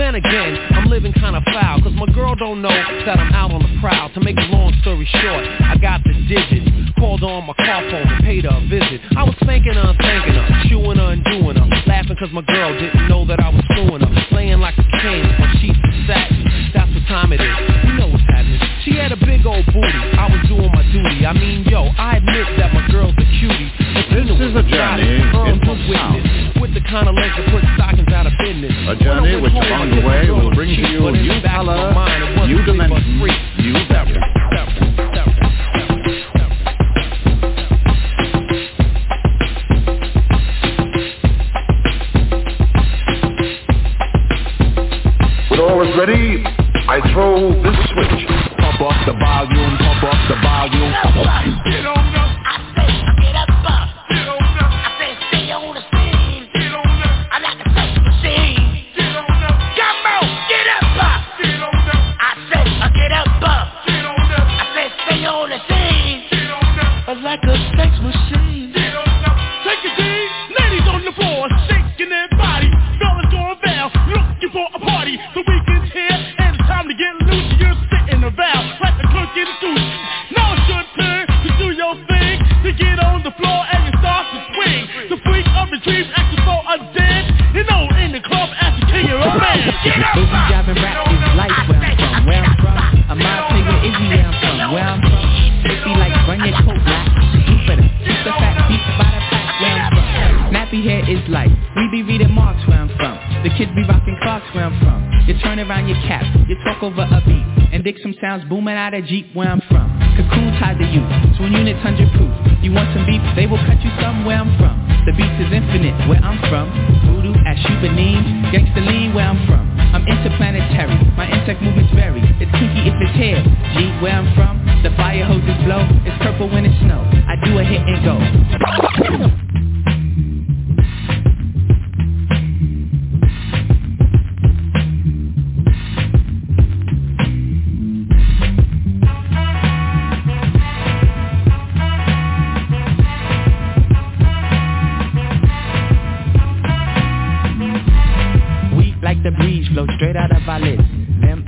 Then again, I'm living kinda foul, cause my girl don't know that I'm out on the prowl. To make a long story short, I got the digits. Called on my car phone and paid her a visit.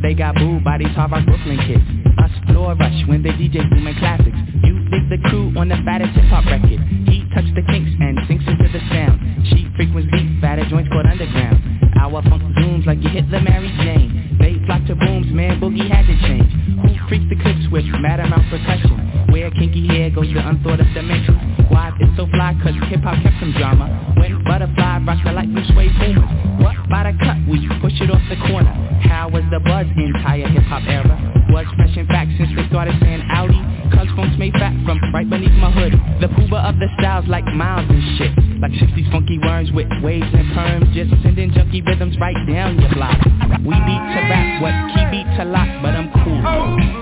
They got boo bodies, hard rock Brooklyn kids. Us floor rush when they DJ booming classics. You dig the crew on the fattest hip hop record. He touch the kinks and sinks into the sound. She frequents deep, fatter joints called underground. Our funk zooms like you hit the Mary Jane. They flock to booms, man, boogie had to change. Who freaks the clip switch, mad amount percussion. Where kinky hair goes to unthought of dimension. Why it's so fly, cause hip hop kept some drama. When butterfly rock the light blue sway boomers. What by the cut, we push it off the corner. How was the buzz entire hip hop era? Was fresh and back since we started saying Audi. Cuz funks made fat from right beneath my hood. The pooba of the styles like miles and shit. Like 60s funky worms with waves and perms. Just sending junky rhythms right down your block. We beat to rap, what key beat to lock, but I'm cool. Oh.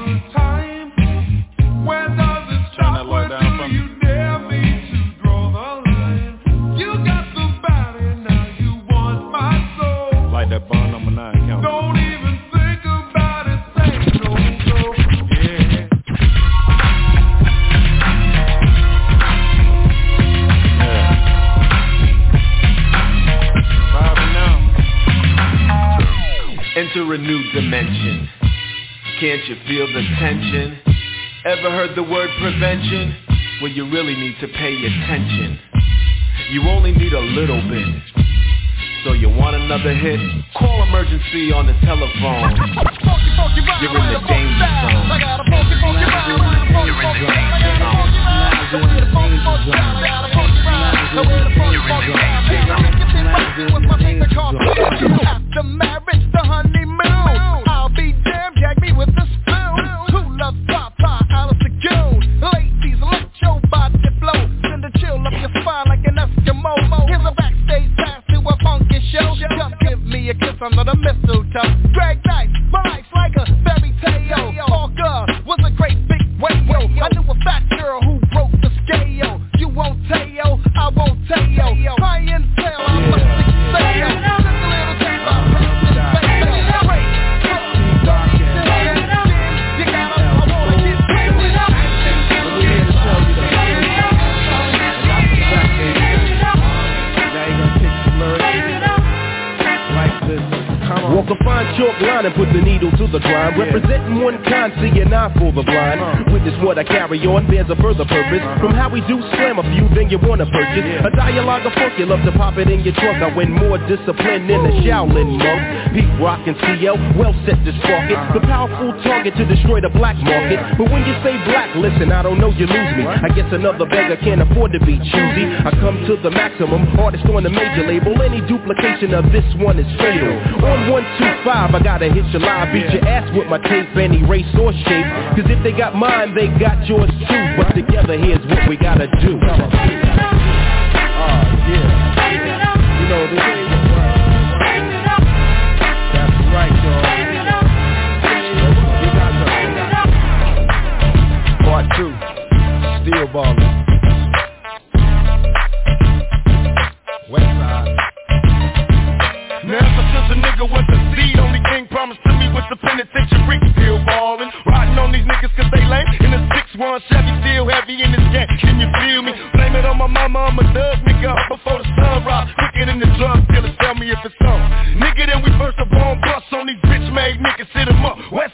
Can't you feel the tension? Ever heard the word prevention? Well, you really need to pay attention. You only need a little bit. So you want another hit? Call emergency on the telephone. You're in the danger zone. You're in the danger zone. The marriage, the honeymoon. A kiss under the mistletoe. Drag night, my life's like a A fine chalk line and put the needle to the grind. Representing one kind, see an eye for the blind. Witness what I carry on, bears a further purpose. From how we do slam a few, then you wanna purchase. A dialogue of funk, you love to pop it in your trunk. I win more discipline than a Shaolin monk. Pete Rock and CL, well set to spark it. The powerful target to destroy the black market. But when you say black, listen, I don't know, you lose me. I guess another beggar can't afford to be choosy. I come to the maximum, artist on the major label. Any duplication of this one is fatal. On 125, I gotta hit your line, beat your ass with my tape, any race or shape. Cause if they got mine, they got yours too. But together, here's what we gotta do. Oh, yeah. You know, this ain't. That's right, y'all. We got the part two, steel ballin'. West side. Never since a nigga was a seed, only thing promised to me was the penitentiary. Still ballin', riding on these niggas cause they lame. In the 6-1 Chevy, still heavy in this game. Can you feel me? Blame it on my mama, I'm a thug nigga. Up before the sun rise, quicker than the drug dealers. Tell me if it's on. Nigga, then we first up on bus on these bitch made niggas. Hit 'em up, west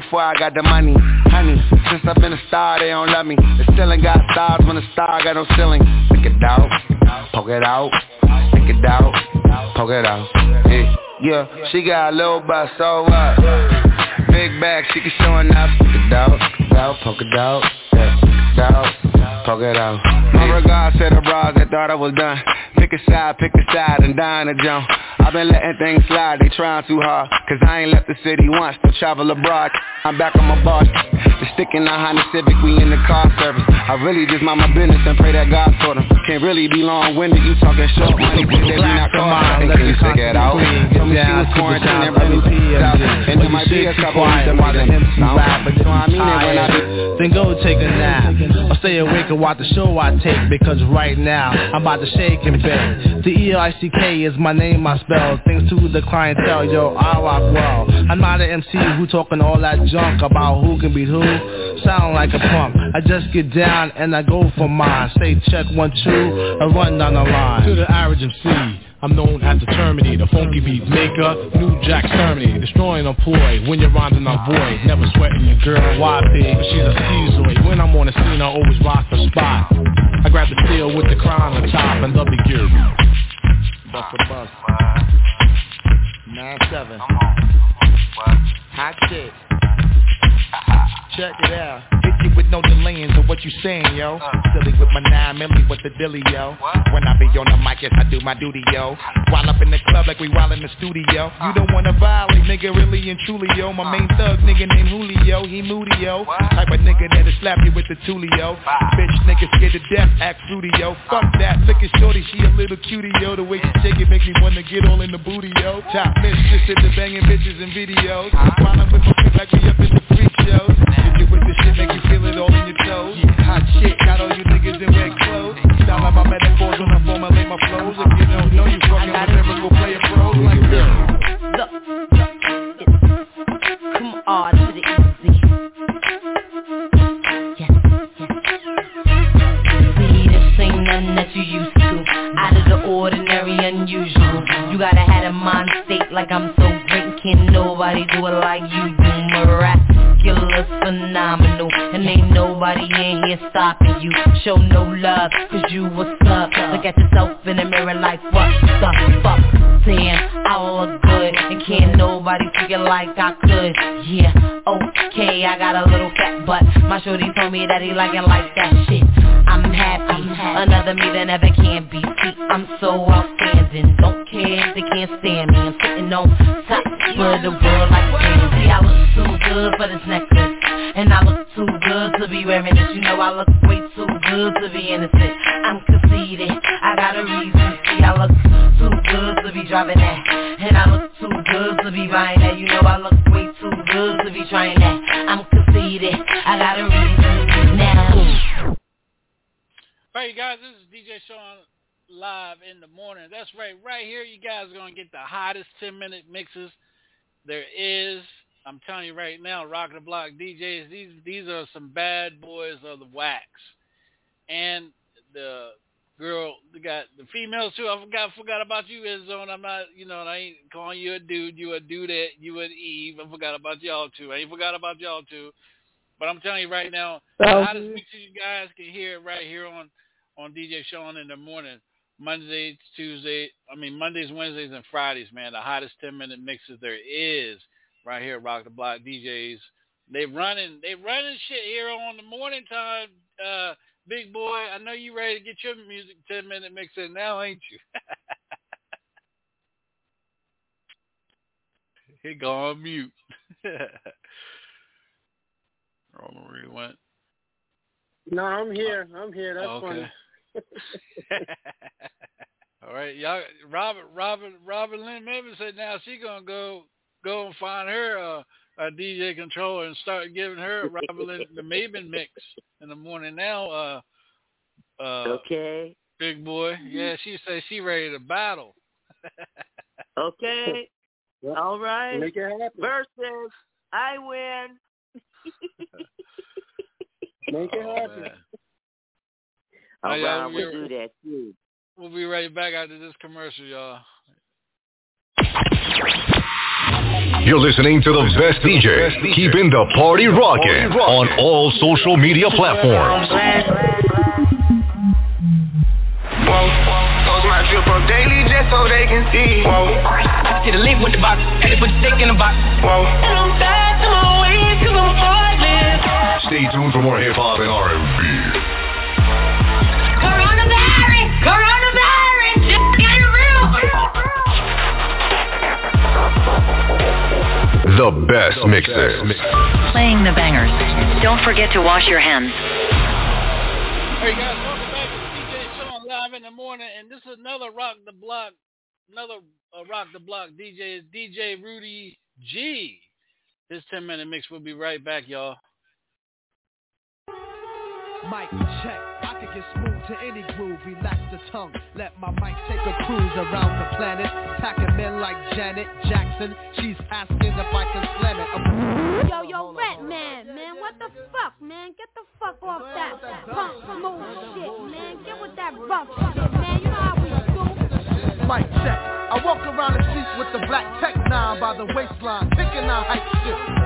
before I got the money. Honey, since I've been a star, they don't love me. The ceiling got stars when the star got no ceiling. Pick it out, poke it out, pick it out, poke it out. Yeah, yeah, she got a little butt, so what? Big bag, she can show enough. Pick it out, pick it out, poke it out, yeah, it out, poke it out. My regards to the bras that thought I was done. Pick a side, pick a side, and dine a jump. I've been letting things slide, they trying too hard. Cause I ain't left the city once to travel abroad. I'm back on my boss. The stick in the Honda Civic, we in the car service. I really just mind my business and pray that God sort them Can't really be long-winded, you talking short money. Cause they be not caught, they you stick it out. Tell me she was quarantined and really peed out. And there might be a couple of them out there But you know what I mean when I Then go take a nap. Or stay awake and watch the show I take Because right now I'm about to shake and bake The E-I-C-K is my name I spell. Things to the clientele, yo, I rock well. I'm not an MC who talking all that junk About who can beat who. Sound like a punk. I just get down and I go for mine. Say check one, two, I run down the line. To the average MC I'm known as the Terminator, the funky beats maker, New Jack Terminator, destroying a ploy. When you're rhyming, I void, never sweating your girl. Why pig? She's a schizoid. When I'm on the scene, I always rock the spot. I grab the steel with the crown on top and love the gear. Bust a bus. Nine seven. Hot shit. Check it out. You with no delaying to what you saying, yo. Uh. Silly with my nine milli with the dilly, yo. When I be on the mic, yes, I do my duty, yo. While up in the club like we while in the studio. Uh. You don't wanna violate, nigga, really and truly, yo. My uh. main thug, nigga named Julio, he moody, yo. Type of nigga that'll slap you with the tulio. Bitch, nigga scared to death, act fruity, yo. Fuck that, look at shorty, she a little cutie, yo. The way she shake it make me wanna get all in the booty, yo. Top mistress in the banging bitches and videos. Smiling with my feet like we up in the freak shows. If you with the shit, make that you used to. Out of the ordinary, unusual. You gotta have a mind state like I'm so great. Can't nobody do it like you do. Miraculous, phenomenal. And ain't nobody in here stopping you. Show no love, cause you was up. Look at yourself in the mirror like what the fuck. Saying I look good and can't nobody figure like I could. Yeah, okay, I got a little fat butt. My shorty told me that he liking like that shit. I'm happy, another me that never can be. I'm so outstanding. Don't care if they can't stand me. I'm sitting on top of the world like crazy. I look too good for this necklace. And I look too good to be wearing this You know I look way too good to be innocent I'm conceited, I got a reason See I look driving that And I look too good to be buying that You know I look way too good to be trying that I'm conceited, I got a reason now you guys, this is DJ Shaun live in the morning. That's right. Right here, you guys are going to get the hottest 10-minute mixes there is. I'm telling you right now, Rock the Block DJs, these these are some bad boys of the wax. And the girl, they got the females too. I forgot forgot about you, Zone. I'm not, you know, I ain't calling you a dude. You a dudette. You an Eve. I forgot about y'all too. I ain't forgot about y'all too. But I'm telling you right now, the hottest mixes you guys can hear right here on on DJ Shaun in the morning. Mondays, Tuesdays, I mean Mondays, Wednesdays, and Fridays, man. The hottest 10 minute mixes there is right here, at Rock the Block DJs. They running, they running shit here on the morning time. Uh, big boy, I know you ready to get your music 10 minute mix in now, ain't you? [LAUGHS] he go on mute. Where he went. No, I'm here. I'm here. That's Okay. funny. [LAUGHS] All right, y'all. Robert, Robert, Robert Lynn Maven said now she gonna go go and find her a, a DJ controller and start giving her a Robert Lynn the Maven mix in the morning now. Uh, uh, Okay. big boy. Yeah, she said she ready to battle. [LAUGHS] Okay. All right. Make it happen. Versus, I win. [LAUGHS] Make it Oh, happen. man. All yeah, right, we- we'll do that too. We'll be right back after this commercial, y'all. You're listening to the best DJ, keeping the party rocking on all social media platforms. Post my drip up daily just so they can see. Whoa. See the link with the box, had to put the stick in the box. Whoa. And I'm back to my ways cause I'm heartless. Stay tuned for more hip hop and R&B. The best mixes. Playing the bangers. Don't forget to wash your hands. Hey guys, welcome back to DJ Shaun live in the morning, and this is another Rock the Block, another uh, Rock the Block DJ is DJ Rudy G. This 10 minute mix. We'll be right back, y'all. Mic check. I can get smooth to any groove. Relax the tongue. Let my mic take a cruise around the planet. Packing men like Janet Jackson. She's asking if I can slam it. Yo, yo, Rat Man, man, what the fuck, man? Get the fuck off that punk smooth shit, man. Get with that rough shit, man. You know how we do. mic check. I walk around the streets with the black tech nine by the waistline, picking out hype shit.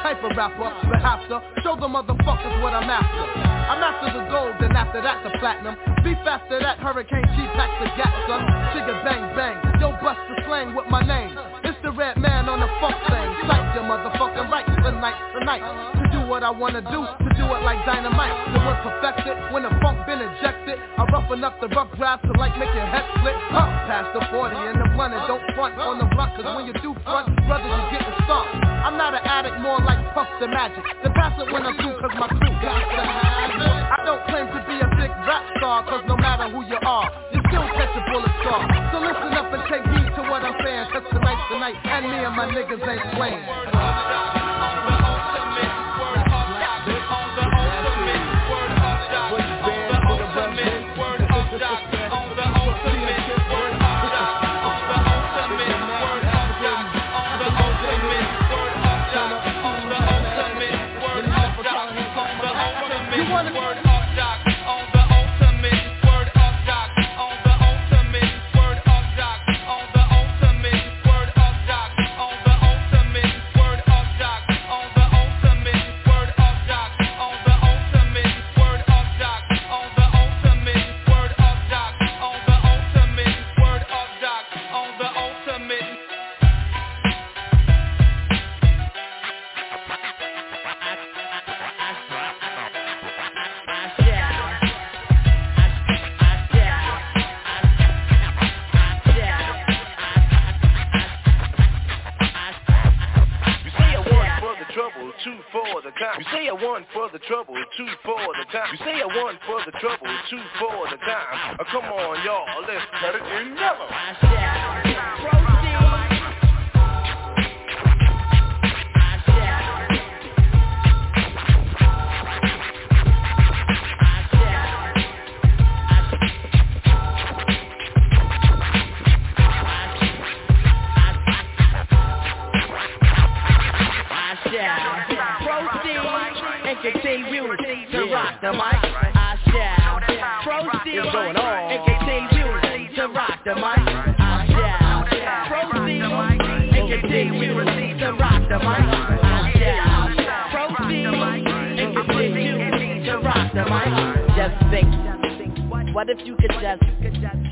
Type of rapper, but have to show the motherfuckers what I'm after. I'm after the gold, then after that the platinum. Beef after that, Hurricane G packs the gas gun. Chigga bang bang, yo bust the slang with my name. It's the Redman on the funk thing. Sight your motherfucking right tonight, tonight. To do what I wanna do, to do it like dynamite. The word perfected, when the funk been ejected. I roughen up the rough draft to like make your head split. Up past the 40 and the blunt don't front on the blunt. Cause when you do front, brothers you getting stomped. I'm not an addict, more like puff the magic. The it when I'm through cause my crew got to have it. I don't claim to be a big rap star cause no matter who you are, you still catch a bullet scar. So listen up and take heed to what I'm saying cause tonight's the night and me and my niggas ain't playing. The trouble, two for the time. You say a one for the trouble, two for the time. Uh, come on, y'all, let's cut it together. Proceed the mic. I shall proceed to rock the mic. I shall proceed and continue to rock the mic. I shall proceed and continue to rock the mic. Just think, what if you could just,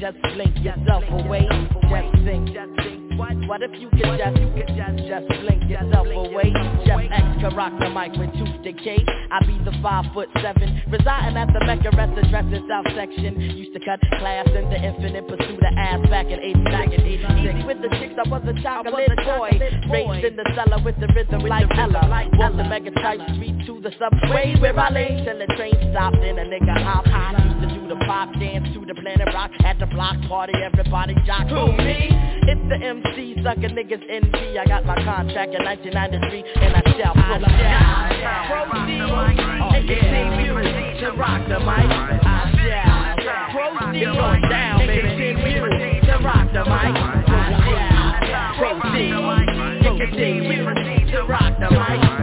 just blink yourself away? Just think. What if you could just, you could just blink yourself away? Jeff X can rock the mic with tooth decay. I be the five foot seven, residing at the Mecca rest address in South Section. Used to cut class in the infinite pursuit of ass back in 89 and 86. With the chicks, I was a chocolate boy. Raised in the cellar with the rhythm like Ella. Walked the Mega type street to the subway where I lay till the train stopped and a nigga hopped. Used to do the pop dance to the planet rock at the block party. Everybody jock. Who me? It's the MC sucker niggas NG. I got my contract in 1993 and I shall proceed. And continue to rock the mic. I shall proceed. Down, baby. Continue to rock the mic. I shall proceed. Continue to rock the mic.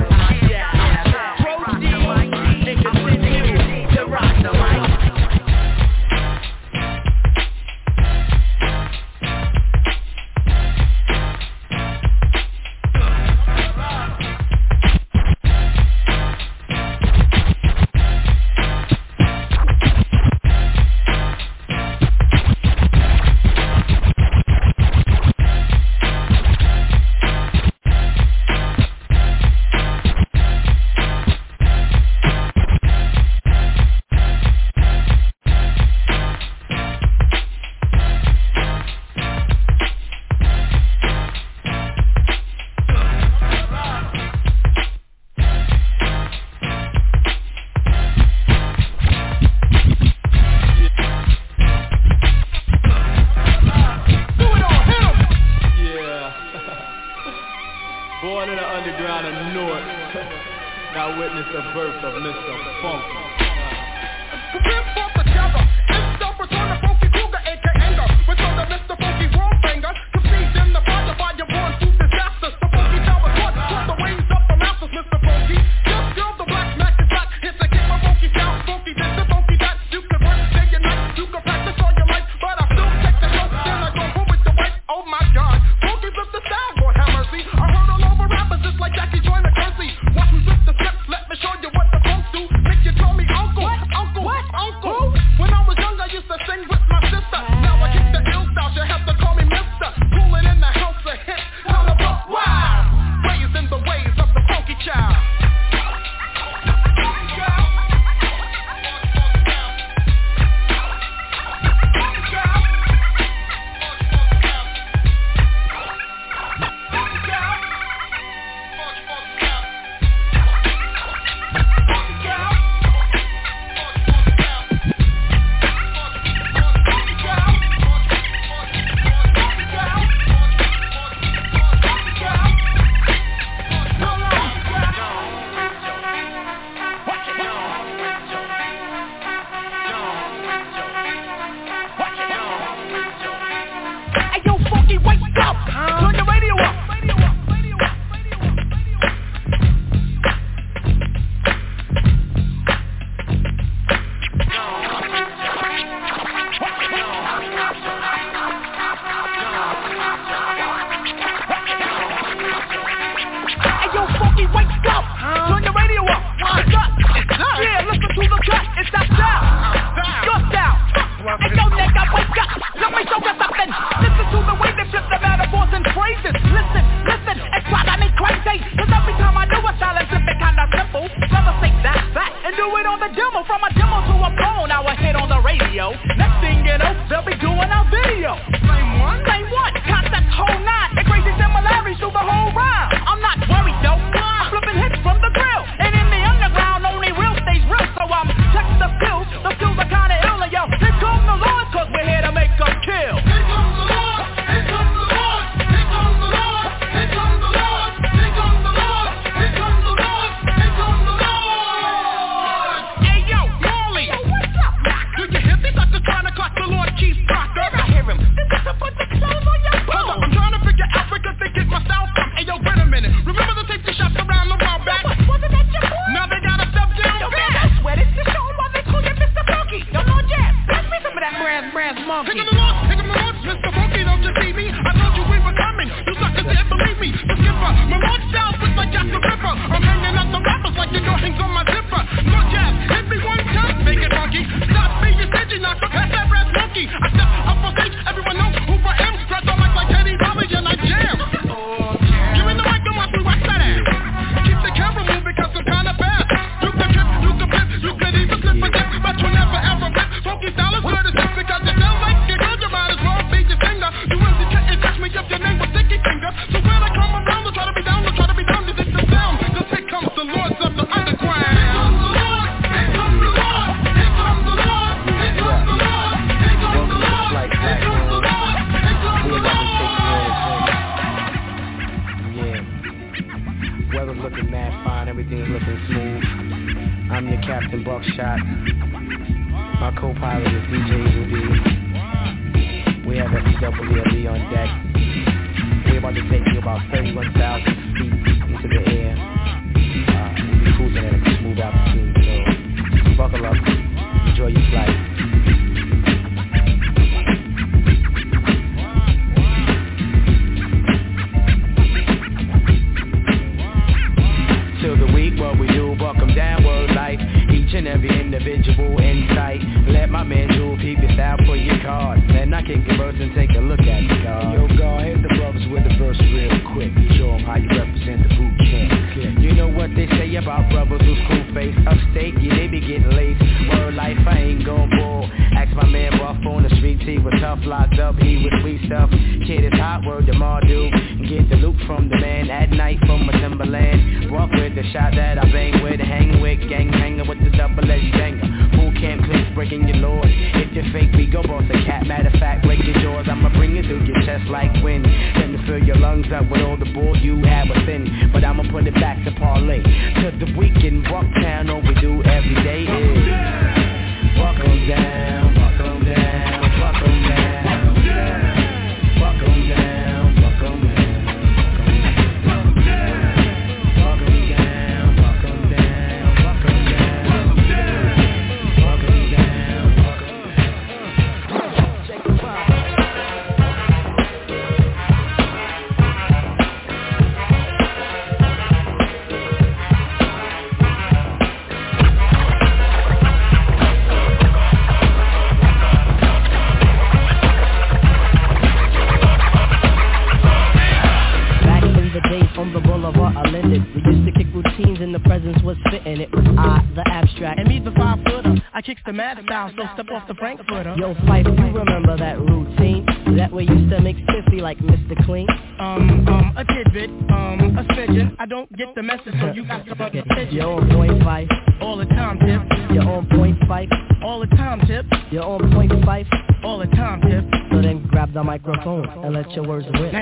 Footer. The mad style, so step off the Frankfurter. Yo, Phife, you remember that routine? That way used to make spiffy like Mr. Clean Um, um, a tidbit, um, a smidgen. I don't get the message, so you got to fuck the pigeon. You're on point, Phife All the time, tip. You're on point, Phife All the time, tip. You're on point, Phife All the time, tip. So then grab the microphone and let your words rip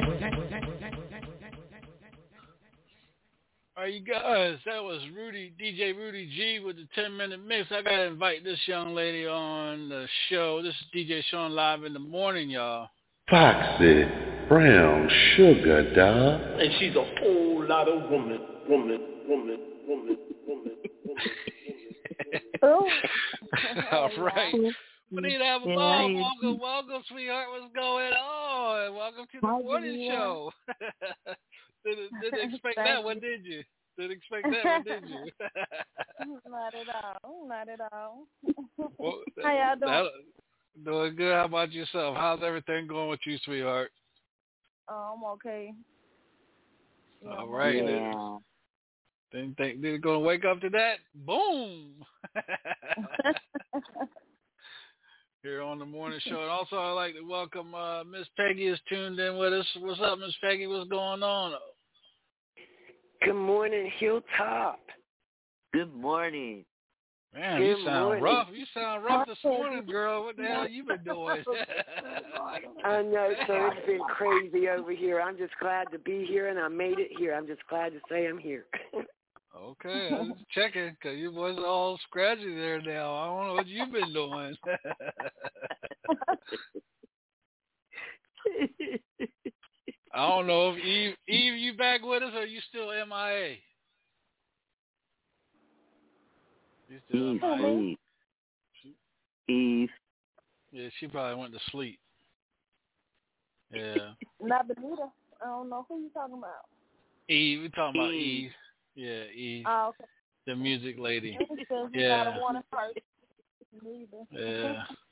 All right, you guys, that was Rudy, DJ Rudy G with the 10 minute mix. I gotta invite this young lady on the show. This is DJ Shaun live in the morning, y'all. Foxy brown sugar, dog. And she's a whole lot of woman, woman, woman, woman, woman, woman. [LAUGHS] All right. We need to have a ball. Welcome, welcome, sweetheart. What's going on? Welcome to the morning show. [LAUGHS] didn't, didn't expect that one, did you? Didn't expect that one, did you? [LAUGHS] not at all. Not at all. [LAUGHS] Well, [LAUGHS] How y'all doing? that- doing good. How about yourself? How's everything going with you, sweetheart? Oh, I'm okay. Yeah, All I'm right. okay. then. Didn't think they're gonna wake up to that. Boom. Here on the morning show, and also I'd like to welcome uh, Miss Peggy is tuned in with us. What's up, Miss Peggy? What's going on? Good morning, Hilltop. Good morning. Man, you sound morning. rough. You sound rough this [LAUGHS] morning, girl. What the hell you been doing? [LAUGHS] [LAUGHS] I know, so It's been crazy over here. I'm just glad to be here, and I made it here. I'm just glad to say I'm here. okay, I'm just checking because you boys are all scratchy there now. I don't know what you've been doing. I don't know if Eve, Eve, you back with us or you still MIA? You still Eve, MIA? Eve. Eve. Yeah, she probably went to sleep. Yeah. [LAUGHS] Not Benita. I don't know who you talking about. Eve, we talking about Eve. Eve. Yeah, Eve, Oh, okay. the music lady. He says he Yeah. gotta want it Yeah. [LAUGHS]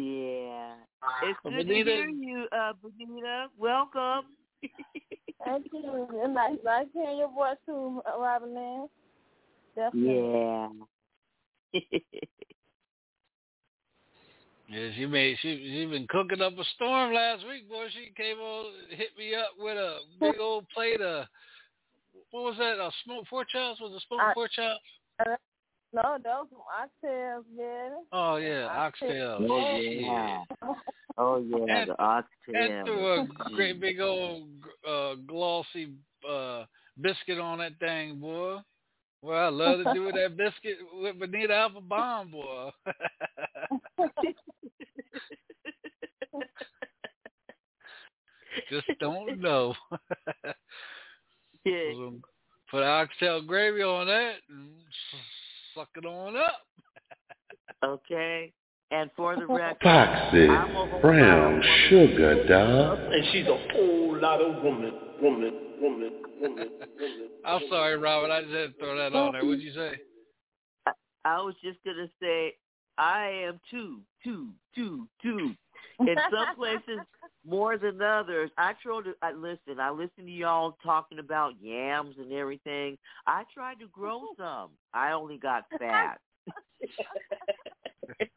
Yeah. It's good Benita- to hear you, uh, Benita. Welcome. [LAUGHS] Thank you. And nice, nice hearing your voice too, uh, Robin Lynn. Definitely. yeah. [LAUGHS] Yeah, she made she she been cooking up a storm last week, boy. She came on hit me up with a big old plate of what was that? A smoked pork chops? Was it smoked I- pork chops? Uh, no, those some oxtails, yeah. Oh yeah, oxtails. Oh, yeah. Oh, yeah, And- the oxtail. And threw a great big old uh, glossy uh, biscuit on that thing, boy. Well, I love to do with that biscuit with alpha bomb, boy. [LAUGHS] Just don't know. [LAUGHS] Yeah. Put oxtail gravy on that and s- suck it on up. Okay. And for the oh, record, Toxic I'm brown sugar, dog. And she's a whole lot of woman, woman, woman, woman, woman. I'm sorry, Robert. I just had to throw that on there. What'd you say? I was just gonna say I am two, two, two, two. In some [LAUGHS] places more than others. I tried to I listen, I listen to y'all talking about yams and everything. I tried to grow [LAUGHS] some. I only got [LAUGHS] fat. [LAUGHS]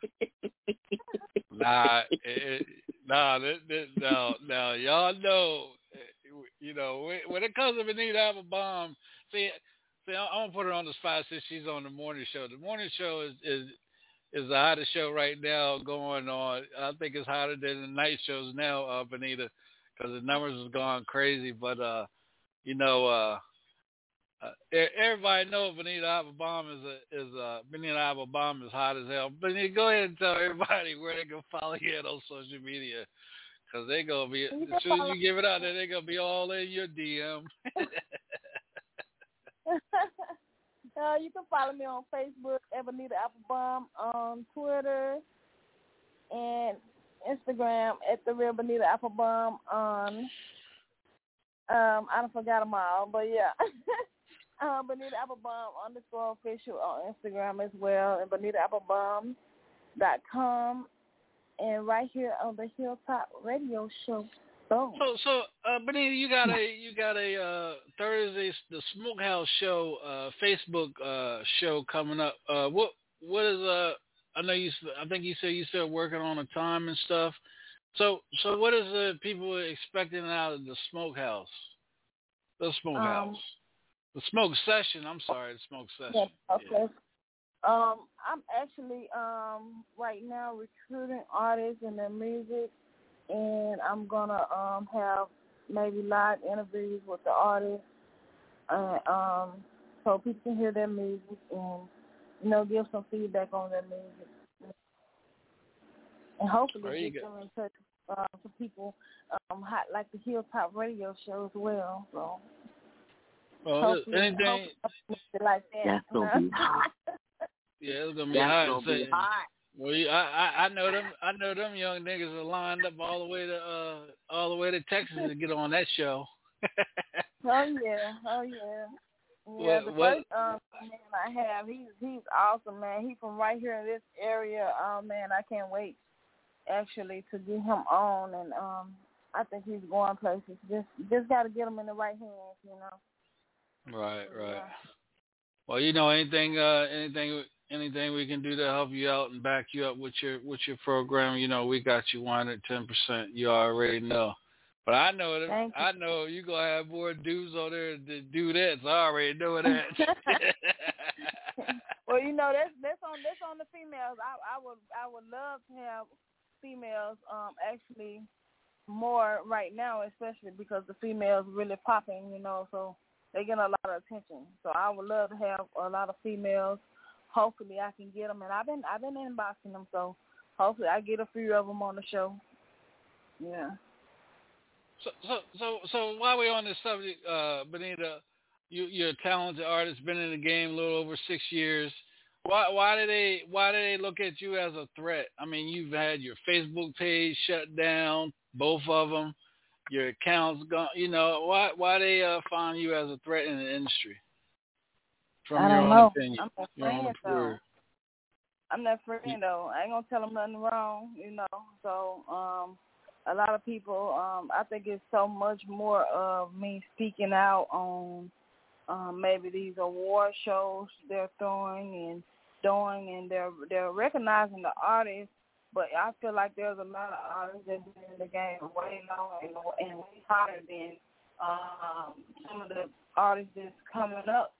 Nah, it, it- nah, that, that, no, no. Y'all know, eh, you know, when, it comes to Benita Applebaum, see, see, I'm gonna put her on the spot since she's on the morning show. The morning show is is is the hottest show right now going on. I think it's hotter than the night shows now, uh, Benita, because the numbers have gone crazy. But uh, you know, uh, uh, everybody knows Benita Applebaum is a, is uh Benita Applebaum is hot as hell. Benita, go ahead and tell everybody [LAUGHS] where they can follow you on social media, because they gonna be as soon as you give it out, there they gonna be all in your DM. [LAUGHS] [LAUGHS] uh, you can follow me on Facebook, Ebonita Applebaum, on Twitter, and Instagram at the real Bonita Applebaum. On um, I don't forgot them all, but yeah, [LAUGHS] um, Bonita Applebaum underscore official on Instagram as well, and Bonita Applebaum dot com, and right here on the Hilltop Radio Show. Boom. So, so, uh, Benita, you got a you got a uh, Thursday the Smokehouse show uh, Facebook uh, show coming up. Uh, what what is uh? I know you. I think you said you still working on the time and stuff. So, so what is the people expecting out of the Smokehouse? The Smokehouse. Um, the smoke session. I'm sorry, the smoke session. Yeah, okay. Um, I'm actually um right now recruiting artists and their music, and I'm gonna um have maybe live interviews with the artists, and um so people can hear their music and you know give some feedback on their music, and hopefully get go. them in touch with uh, some people um hot like the Hilltop Radio Show as well. So Well, hopefully, anything. hopefully like that. That's gonna be [LAUGHS] hot. Yeah, it's gonna be That's hot. gonna be hot. Well, I, I I know them. I know them young niggas are lined up all the way to uh all the way to Texas to get on that show. [LAUGHS] Oh yeah, oh yeah. Yeah, What- the what- first um man I have, he's he's awesome, man. He's from right here in this area. Oh man, I can't wait actually to get him on and um I think he's going places. Just just gotta get him in the right hands, you know. Right, right. Well, you know anything, uh, anything, anything we can do to help you out and back you up with your with your program. You know, we got you one hundred ten percent. You already know. But I know that Thank. I know you gonna have more dudes on there to do that. So I already know that. [LAUGHS] well, you know that's that's on that's on the females. I I would I would love to have females um actually more right now, especially because the females really popping, you know, so they get a lot of attention. So I would love to have a lot of females. Hopefully, I can get them, and I've been I've been inboxing them, so hopefully I get a few of them on the show. Yeah. So, so, so, so while we're on this subject, uh, Benita, you, you're a talented artist, been in the game a little over six years. Why why do they why do they look at you as a threat? I mean, you've had your Facebook page shut down, both of them. Your accounts gone. You know why why they uh, find you as a threat in the industry? From I your don't own know. opinion. I'm not your friend though. I'm not friend though. I ain't gonna tell them nothing wrong, you know. So um, a lot of people, um, I think it's so much more of me speaking out on um, maybe these award shows they're throwing and doing, and they're they're recognizing the artists. But I feel like there's a lot of artists that been in the game way longer and, and way harder than um, some of the artists that's coming up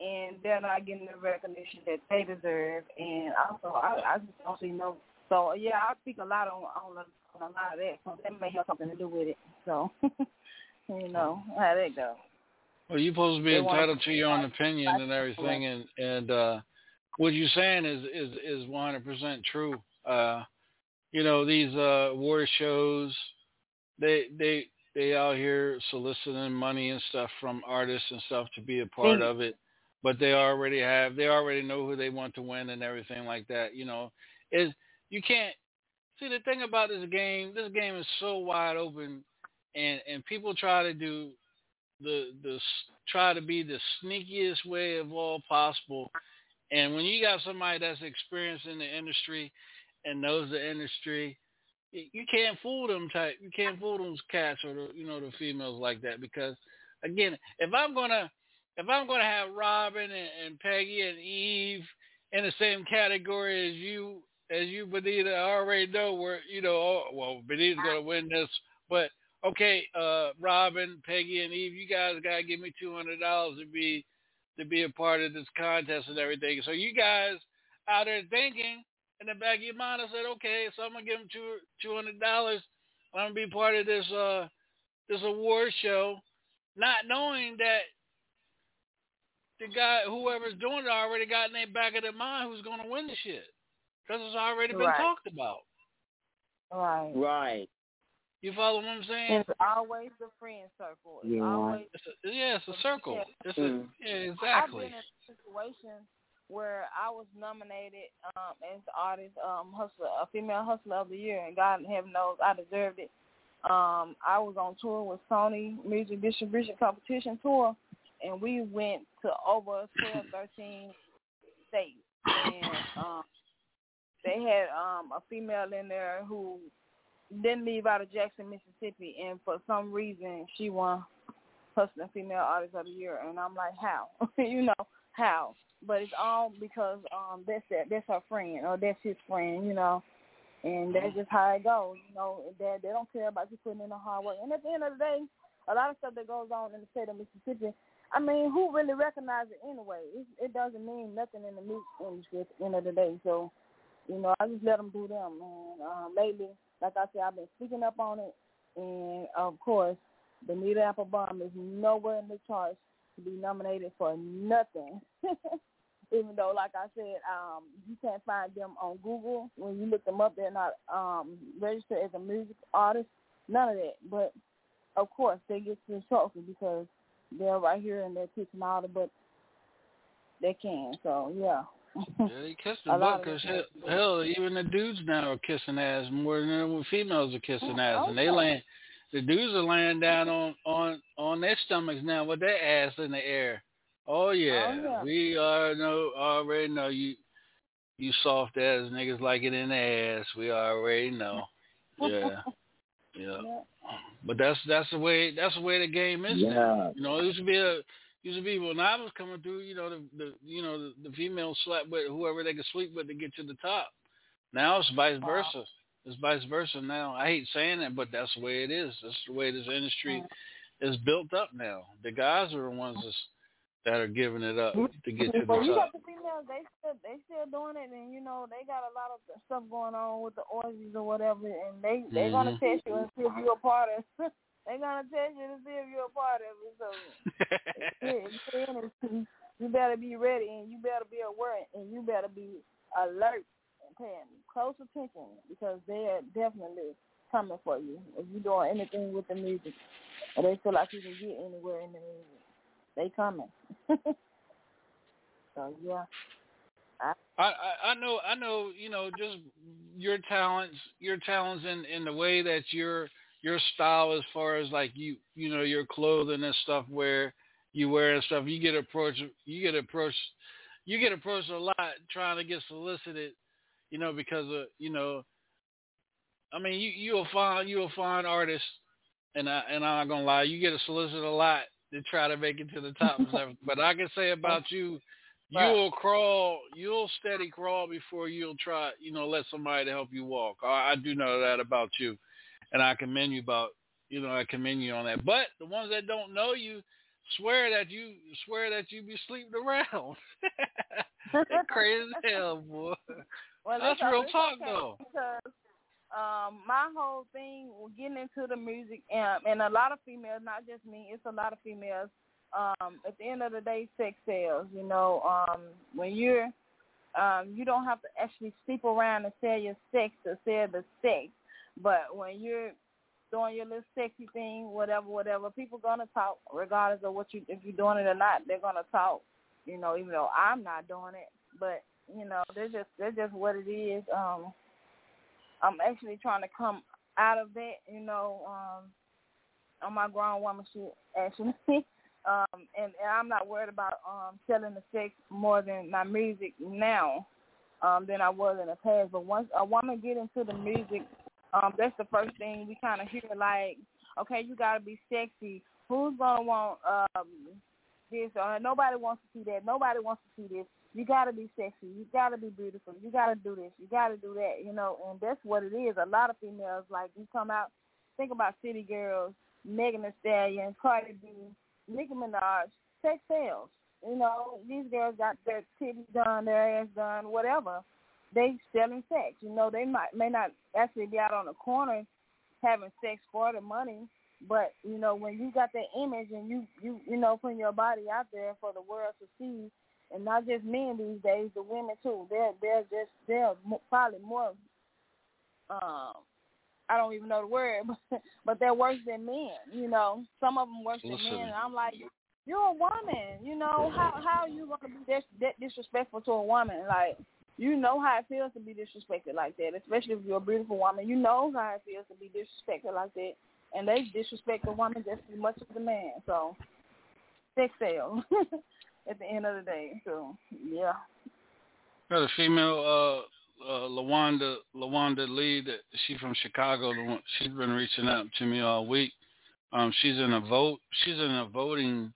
and they're not getting the recognition that they deserve. And also, I, I just don't see no. So yeah, I speak a lot on on, a, on a lot of that. So that may have something to do with it. So [LAUGHS] you know how that go. Well, you're supposed to be They entitled to your own opinion and everything, and and uh, what you're saying is is is 100% true. Uh, you know these uh, award shows, they they they out here soliciting money and stuff from artists and stuff to be a part Mm. of it, but they already have they already know who they want to win and everything like that. You know, is you can't see the thing about this game. This game is so wide open, and and people try to do the the try to be the sneakiest way of all possible. And when you got somebody that's experienced in the industry and knows the industry, you can't fool them type. You can't fool those cats or the you know the females like that because again, if I'm gonna if I'm gonna have Robin and, and Peggy and Eve in the same category as you as you Benita, I already know where you know. Oh, well, Benita's gonna win this, but okay, uh, Robin, Peggy, and Eve, you guys gotta give me two hundred dollars to be to be a part of this contest and everything. So you guys out there thinking in the back of your mind, I said, okay, so I'm gonna give them two two hundred dollars. I'm gonna be part of this uh this award show, not knowing that the guy, whoever's doing it, already got in their back of their mind who's gonna win the shit because it's already been Right. talked about. Right. Right. You follow what I'm saying? It's always the friend circle. It's Yeah. always It's a, yeah, it's a circle. It's a, Mm. yeah, exactly. I've been in a situation where I was nominated um, as the artist um, hustler, a female hustler of the year, and God in heaven knows I deserved it. Um, I was on tour with Sony Music Distribution Competition Tour, and we went to over 12, 13 states, and um, they had um, a female in there who didn't leave out of Jackson, Mississippi, and for some reason she won Hustling Female Artist of the Year, and I'm like, how? [LAUGHS] you know, how? But it's all because um that's that that's her friend or that's his friend, you know, and that's just how it goes. You know, they they don't care about you putting in the hard work. And at the end of the day, a lot of stuff that goes on in the state of Mississippi, I mean, who really recognizes it anyway? It, it doesn't mean nothing in the music industry at the end of the day. So, you know, I just let them do them. And um, lately, like I said, I've been speaking up on it, and of course, the Nita Applebaum is nowhere in the charts to be nominated for nothing. [LAUGHS] Even though, like I said, um, you can't find them on Google. When you look them up, they're not um, registered as a music artist. None of that. But of course, they get to the trophy because they're right here and they're kissing all the butts they can. So yeah. Yeah, they kiss [LAUGHS] the butt because hell, hell, even the dudes now are kissing ass more than the females are kissing oh, ass, and they land. The dudes are laying down on on on their stomachs now with their ass in the air. Oh, oh yeah, Oh, yeah. we are know already know you. You soft ass niggas like it in the ass. We already know. [LAUGHS] Yeah, yeah. But that's that's the way that's the way the game is Yeah. now. You know, it used to be a used to be when I was coming through. You know, the, the you know the, the females slept with whoever they could sleep with to get to the top. Now it's vice versa. It's vice versa now. I hate saying it, but that's the way it is. That's the way this industry is built up now. The guys are the ones that's, that are giving it up to get to the Well, you top. got the females. They still they still doing it, and you know they got a lot of stuff going on with the orgies or whatever, and they they Mm-hmm. gonna test you and see if you're a part of. [LAUGHS] they gonna test you to see if you're a part of it. So [LAUGHS] yeah, it's saying is you better be ready, and you better be aware, and you better be alert and paying close attention because they are definitely coming for you if you're doing anything with the music, or they feel like you can get anywhere in the music. They coming. [LAUGHS] so yeah. I, I I know I know you know just your talents your talents in in the way that your your style as far as like you you know your clothing and stuff where you wear and stuff you get approached you get approached you get approached a lot trying to get solicited you know because of you know I mean you you'll find you'll find artists and I and I'm not gonna lie you get solicited a lot to try to make it to the top [LAUGHS] but I can say about you You'll crawl, you'll steady crawl before you'll try, you know, let somebody to help you walk. I, I do know that about you, and I commend you about, you know, I commend you on that. But the ones that don't know you swear that you swear that you be sleeping around. [LAUGHS] Crazy as hell, boy. Well, That's real talk, okay though. Because um, my whole thing, getting into the music, and, and a lot of females, not just me, it's a lot of females um, at the end of the day, sex sells. You know, um, when you're, um, you don't have to actually sleep around and sell your sex to sell the sex. But when you're doing your little sexy thing, whatever, whatever, people gonna talk regardless of what you, if you're doing it or not. They're gonna talk. You know, even though I'm not doing it, but you know, they're just they're just what it is. Um, I'm actually trying to come out of that. You know, um, on my grown woman shit actually. [LAUGHS] um, and, and I'm not worried about um, selling the sex more than my music now um, than I was in the past. But once a woman get into the music, um, that's the first thing we kind of hear. Like, okay, you gotta be sexy. Who's gonna want um, this? Or nobody wants to see that. Nobody wants to see this. You gotta be sexy. You gotta be beautiful. You gotta do this. You gotta do that. You know, and that's what it is. A lot of females like you come out. Think about City Girls, Megan Thee Stallion, Cardi B, Nicki Minaj, sex sales. You know, these girls got their titties done, their ass done, whatever. They selling sex. You know, they might may not actually be out on the corner having sex for the money, but you know, when you got that image and you you you know putting your body out there for the world to see, and not just men these days, the women too. They're they're just they're probably more. Um, I don't even know the word, [LAUGHS] but but they're worse than men. You know, some of them worse Listen. than men. And I'm like, you're a woman. You know how how are you gonna be that disrespectful to a woman? Like, you know how it feels to be disrespected like that, especially if you're a beautiful woman. You know how it feels to be disrespected like that, and they disrespect the woman just as much as the man. So, sex sale [LAUGHS] at the end of the day. So, yeah. Got a female, uh, uh, Lawanda, Lawanda Lee, that she from Chicago. She's been reaching out to me all week. Um, she's in a vote. She's in a voting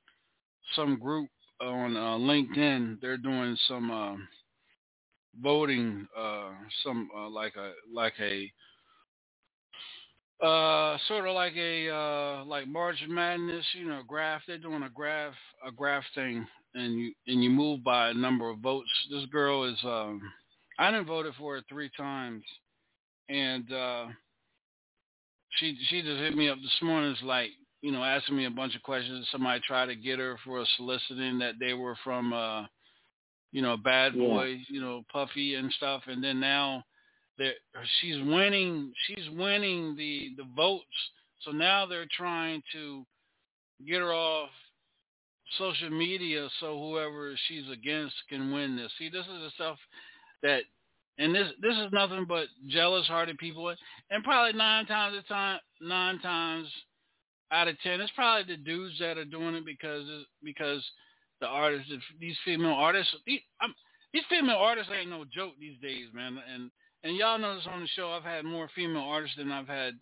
some group on uh, LinkedIn. They're doing some um voting, uh, some uh, like a like a uh, sort of like a uh, like March Madness, you know, graph. They're doing a graph a graph thing, and you and you move by a number of votes. This girl is um, I didn't voted for her three times, and uh, she she just hit me up this morning. It's like you know asking me a bunch of questions. Somebody tried to get her for a soliciting that they were from uh, you know Bad Yeah. Boy, you know Puffy and stuff, and then now that she's winning she's winning the the votes so now they're trying to get her off social media so whoever she's against can win this see this is the stuff that and this this is nothing but jealous hearted people and probably nine times a time nine times out of ten it's probably the dudes that are doing it because because the artists these female artists these, these female artists ain't no joke these days man and and y'all know this on the show. I've had more female artists than I've had,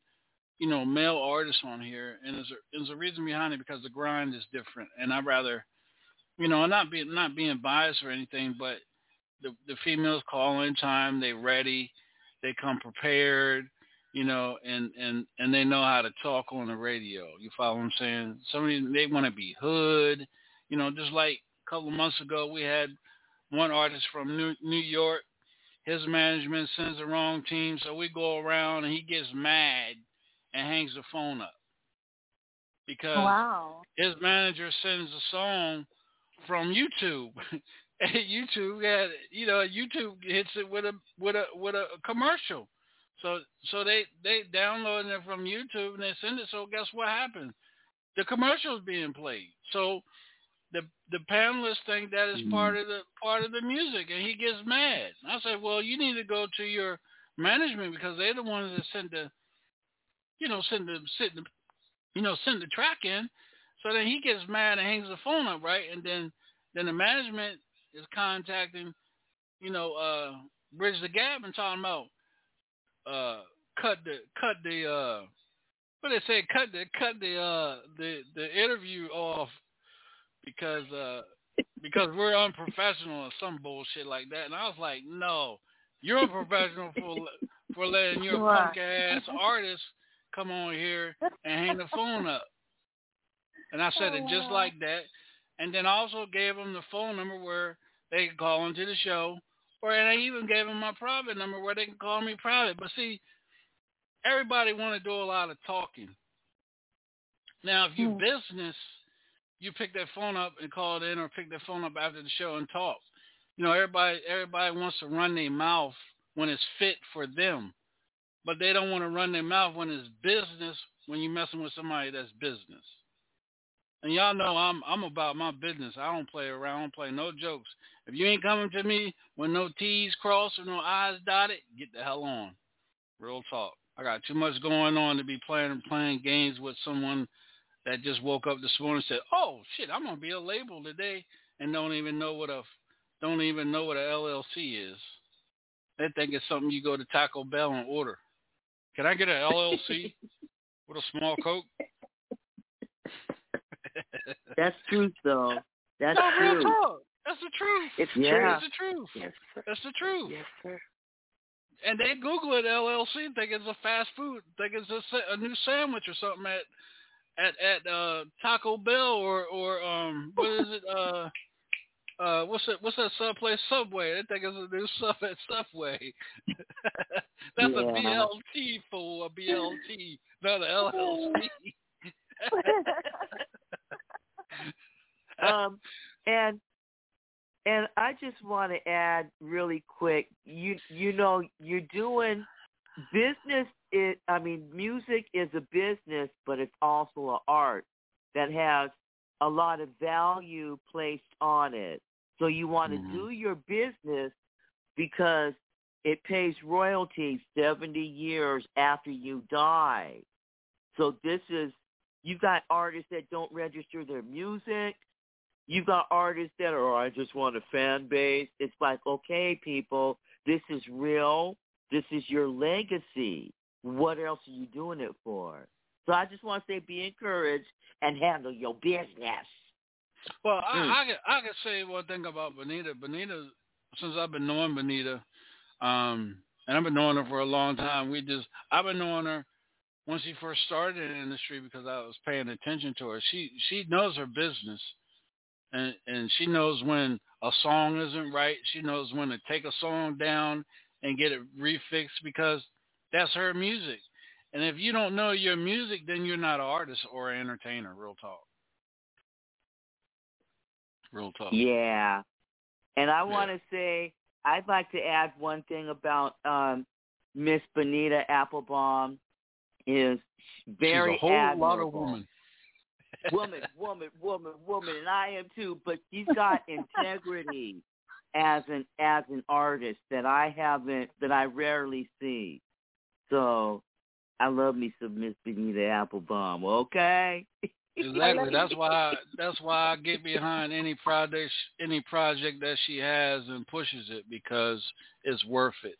you know, male artists on here, and there's a, there's a reason behind it because the grind is different, and I'd rather, you know, I'm not being not being biased or anything, but the the females call in time, they ready, they come prepared, you know, and and and they know how to talk on the radio. You follow what I'm saying? Somebody they want to be hood, you know, just like a couple of months ago we had one artist from New New York his management sends the wrong team, so we go around and he gets mad and hangs the phone up because Wow. his manager sends a song from YouTube. [LAUGHS] and YouTube, yeah, you know, YouTube hits it with a with a with a commercial. So so they they download it from YouTube and they send it. So guess what happened? The commercial's being played. So the the panelists think that is Mm-hmm. part of the part of the music, and he gets mad. I said, well, you need to go to your management because they're the ones that send the, you know, send the send the, you know, send the track in. So then he gets mad and hangs the phone up, right? And then then the management is contacting, you know, uh, Bridge the Gap and talking about uh, cut the cut the uh, what they say, cut the cut the uh, the the interview off because uh, because we're unprofessional or some bullshit like that. And I was like, no, you're unprofessional for for letting your punk ass artist come on here and hang the phone up. And I [LAUGHS] said it just oh, like that. And then also gave them the phone number where they could call into the show. Or and I even gave them my private number where they can call me private. But see, everybody want to do a lot of talking. Now, if you hmm. business, you pick that phone up and call it in, or pick that phone up after the show and talk. You know, everybody everybody wants to run their mouth when it's fit for them, but they don't want to run their mouth when it's business. When you're messing with somebody that's business, and y'all know I'm I'm about my business. I don't play around. I don't play no jokes. If you ain't coming to me with no T's crossed or no I's dotted, get the hell on. Real talk. I got too much going on to be playing playing games with someone that just woke up this morning and said, "Oh shit, I'm gonna be a label today," and don't even know what a don't even know what a LLC is. They think it's something you go to Taco Bell and order. Can I get an LLC [LAUGHS] with a small coke? [LAUGHS] That's truth, though. That's no, true. talk. That's the truth. It's That's true. the truth. Yes, sir. That's the truth. Yes, sir. And they Google it LLC, and think it's a fast food, think it's a, a new sandwich or something at at at uh, Taco Bell or or um what is it uh uh what's that what's that sub place Subway? They think it's a new sub at [LAUGHS] Subway. [LAUGHS] That's a BLT for a BLT, not a LLC. [LAUGHS] um, and and I just want to add really quick. You you know you're doing business. It I mean music is a business, but it's also an art that has a lot of value placed on it. So you want to Mhm. do your business because it pays royalties 70 years after you die. So this is you've got artists that don't register their music. You've got artists that are, oh, I just want a fan base. It's like, okay, people, this is real. This is your legacy. What else are you doing it for? So I just want to say be encouraged and handle your business. Well, I, Mm. I can I can say one thing about Benita. Benita, since I've been knowing Benita, um, and I've been knowing her for a long time. We just I've been knowing her when she first started in the industry because I was paying attention to her. She she knows her business, and and she knows when a song isn't right. She knows when to take a song down and get it refixed because that's her music. And if you don't know your music, then you're not an artist or an entertainer. Real talk. Real talk. Yeah. And I want to say, I'd like to add one thing about um, Miss Benita Applebaum is very She's a whole lot of admirable. woman. [LAUGHS] woman, woman, woman, woman, and I am too. But she's got integrity as an as an artist that I haven't that I rarely see. So I love me some Miss Benita Applebaum. Okay. Exactly. [LAUGHS] That's why. I, That's why I get behind any project, any project that she has and pushes it because it's worth it.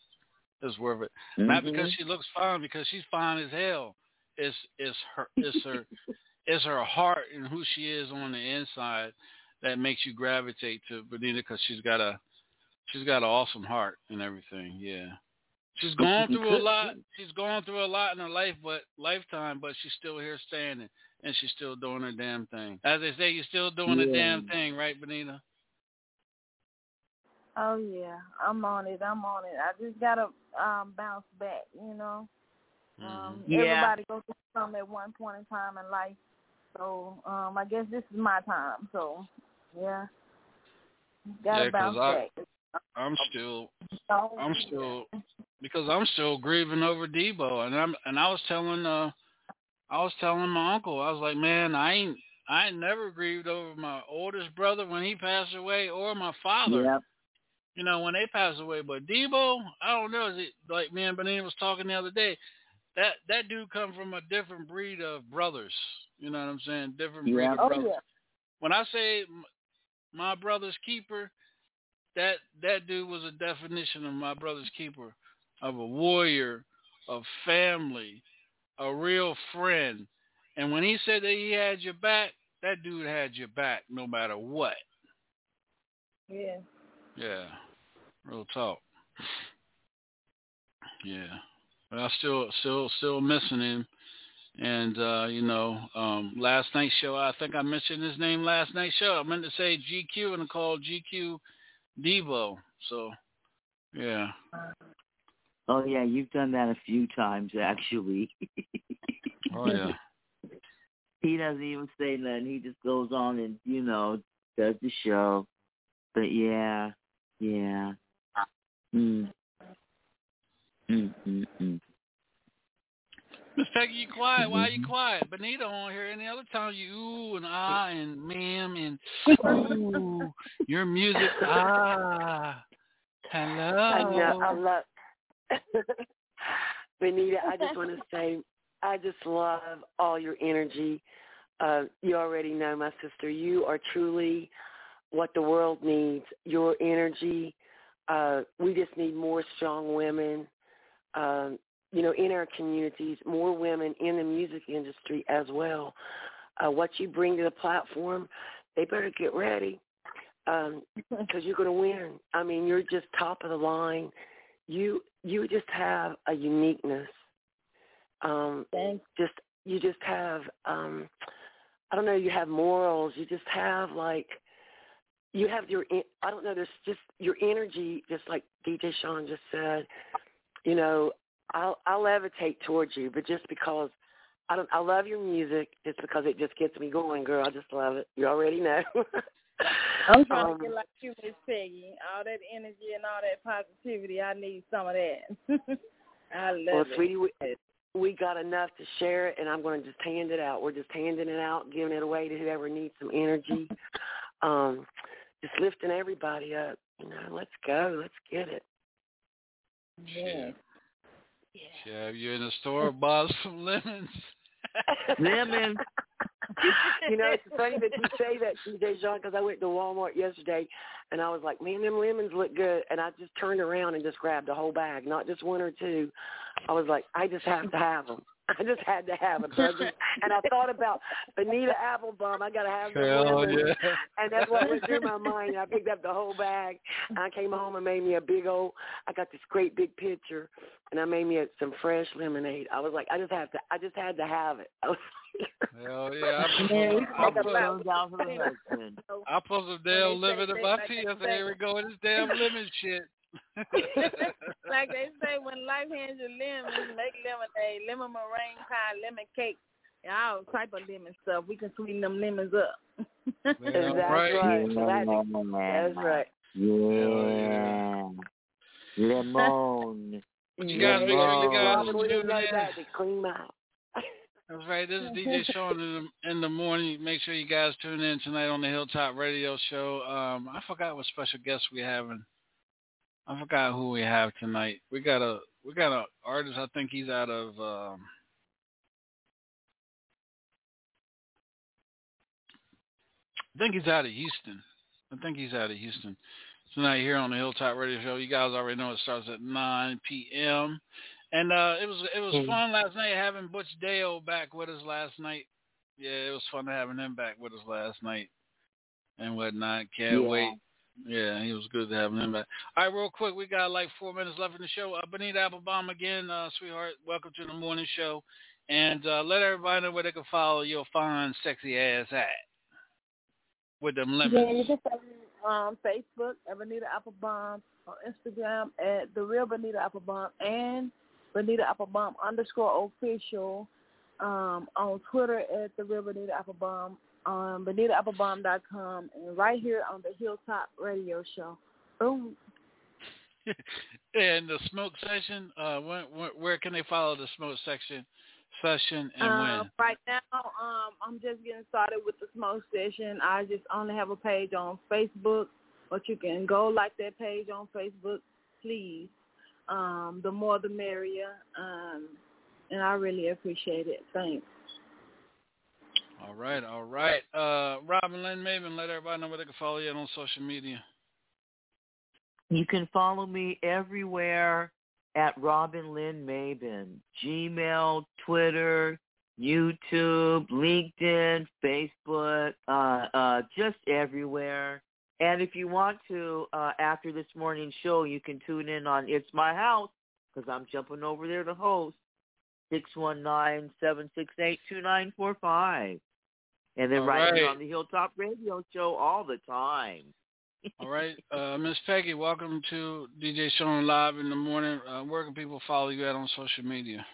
It's worth it. Not mm-hmm. because she looks fine, because she's fine as hell. It's it's her it's her [LAUGHS] it's her heart and who she is on the inside that makes you gravitate to Benita because she's got a she's got an awesome heart and everything. Yeah. She's gone through a lot. She's gone through a lot in her life, but lifetime. But she's still here standing, and she's still doing her damn thing. As they say, you're still doing the damn thing, right, Benita? Oh yeah, I'm on it. I'm on it. I just gotta um bounce back, you know. Um Yeah. everybody goes through something at one point in time in life. So, um I guess this is my time. So yeah. Gotta Yeah, 'cause bounce I- back. I'm still, I'm still, because I'm still grieving over Debo, and I'm, and I was telling, uh, I was telling my uncle, I was like, man, I ain't, I never grieved over my oldest brother when he passed away, or my father. Yep. You know when they passed away. But Debo, I don't know. Is it like me and Benita was talking the other day? That that dude come from a different breed of brothers. You know what I'm saying? Different breed Yeah. of Oh brothers. yeah. When I say my brother's keeper, that that dude was a definition of my brother's keeper, of a warrior, of family, a real friend. And when he said that he had your back, that dude had your back no matter what. Yeah. Yeah. Real talk. Yeah. But I still still still missing him. And uh, you know, um last night's show I think I mentioned his name last night's show. I meant to say GQ and I called GQ Debo. So yeah. Oh yeah, you've done that a few times actually. [LAUGHS] Oh yeah. he doesn't even say nothing. He just goes on and you know does the show. But yeah, yeah. Mm. Mm mm mm. Miss Peggy, you quiet. Why are you quiet? Benita on here. Any other time you ooh and ah and ma'am and [LAUGHS] ooh your music ah hello. I know. I love. [LAUGHS] Benita, I just want to say, I just love all your energy. Uh, you already know, my sister, you are truly what the world needs. Your energy. Uh, we just need more strong women. Um, you know, in our communities, more women in the music industry as well. Uh, what you bring to the platform, they better get ready [LAUGHS] because you're going to win. I mean, you're just top of the line. You you just have a uniqueness. Um, just you just have um, I don't know. You have morals. You just have like you have your I don't know. There's just your energy, just like DJ Shaun just said. You know, I'll I'll levitate towards you, but just because I don't I love your music, just because it just gets me going, girl. I just love it. You already know. [LAUGHS] I'm trying Um, to get like you, Miss Peggy. All that energy and all that positivity, I need some of that. [LAUGHS] I love well, it. sweetie, we, we got enough to share it, and I'm going to just hand it out. We're just handing it out, giving it away to whoever needs some energy. [LAUGHS] um, just lifting everybody up. You know, let's go. Let's get it. Yeah. Yeah, you're in the store, bought some [LAUGHS] lemons. Lemons. [LAUGHS] you know, it's funny that you say that, CJ Jean, because I went to Walmart yesterday, and I was like, man, them lemons look good. And I just turned around and just grabbed a whole bag, not just one or two. I was like, I just have to have them. [LAUGHS] I just had to have them. [LAUGHS] So and I thought about Benita Applebaum. I got to have them Hell lemons. yeah. And that's what went through my mind. I picked up the whole bag. And I came home and made me a big old. I got this great big pitcher, and I made me a, some fresh lemonade. I was like, I just have to. I just had to have it. [LAUGHS] I was Hell yeah. I put, Yeah, we I take put, Down, down for the husband. I put some damn lemon in my tea. I said, here we go with this damn lemon shit. [LAUGHS] like they say, when life hands you lemons, make lemonade, lemon meringue pie, lemon cake, and all type of lemon stuff. We can sweeten them lemons up. That's [LAUGHS] right. That's, that's right. Yeah. Lemon. But you guys make sure you guys Robin, we tune in. clean my That's right. This is DJ Shaun in the, in the morning. Make sure you guys tune in tonight on the Hilltop Radio Show. Um, I forgot what special guests we having. I forgot who we have tonight. We got a we got a artist. I think he's out of. Um, I think he's out of Houston. I think he's out of Houston. Tonight here on the Hilltop Radio Show. You guys already know it starts at 9 p.m. And uh, it was it was Mhm. fun last night having Butch Dale back with us last night. Yeah, it was fun having him back with us last night and whatnot. Can't Yeah. wait. Yeah, he was good to have him back. All right, real quick, we got like four minutes left in the show. Uh, Benita Applebaum again, uh, sweetheart. Welcome to the morning show, and uh, let everybody know where they can follow your fine, sexy ass at with them lemons. Yeah, you can follow me on Facebook at Benita Applebaum, on Instagram at the real Benita Applebaum, and Benita Applebaum underscore official um, on Twitter at the real Benita Applebaum, on BenitaApplebaum.com, and right here on the Hilltop Radio Show. Boom. [LAUGHS] and the smoke session, uh, where, where, where can they follow the smoke section session and Uh, when? right now, um, I'm just getting started with the smoke session. I just only have a page on Facebook, but you can go like that page on Facebook, please. Um, the more the merrier. Um, and I really appreciate it. Thanks. All right, all right. Uh, Robin Lynn Maben, let everybody know where they can follow you on social media. You can follow me everywhere at Robin Lynn Maben. Gmail, Twitter, YouTube, LinkedIn, Facebook, uh, uh, just everywhere. And if you want to, uh, after this morning's show, you can tune in on It's My House because I'm jumping over there to host. 619-768-2945. And then All right, here right. on the Hilltop Radio Show all the time. All right, uh, Miss Peggy, welcome to DJ Shaun Live in the morning. Uh, where can people follow you at on social media?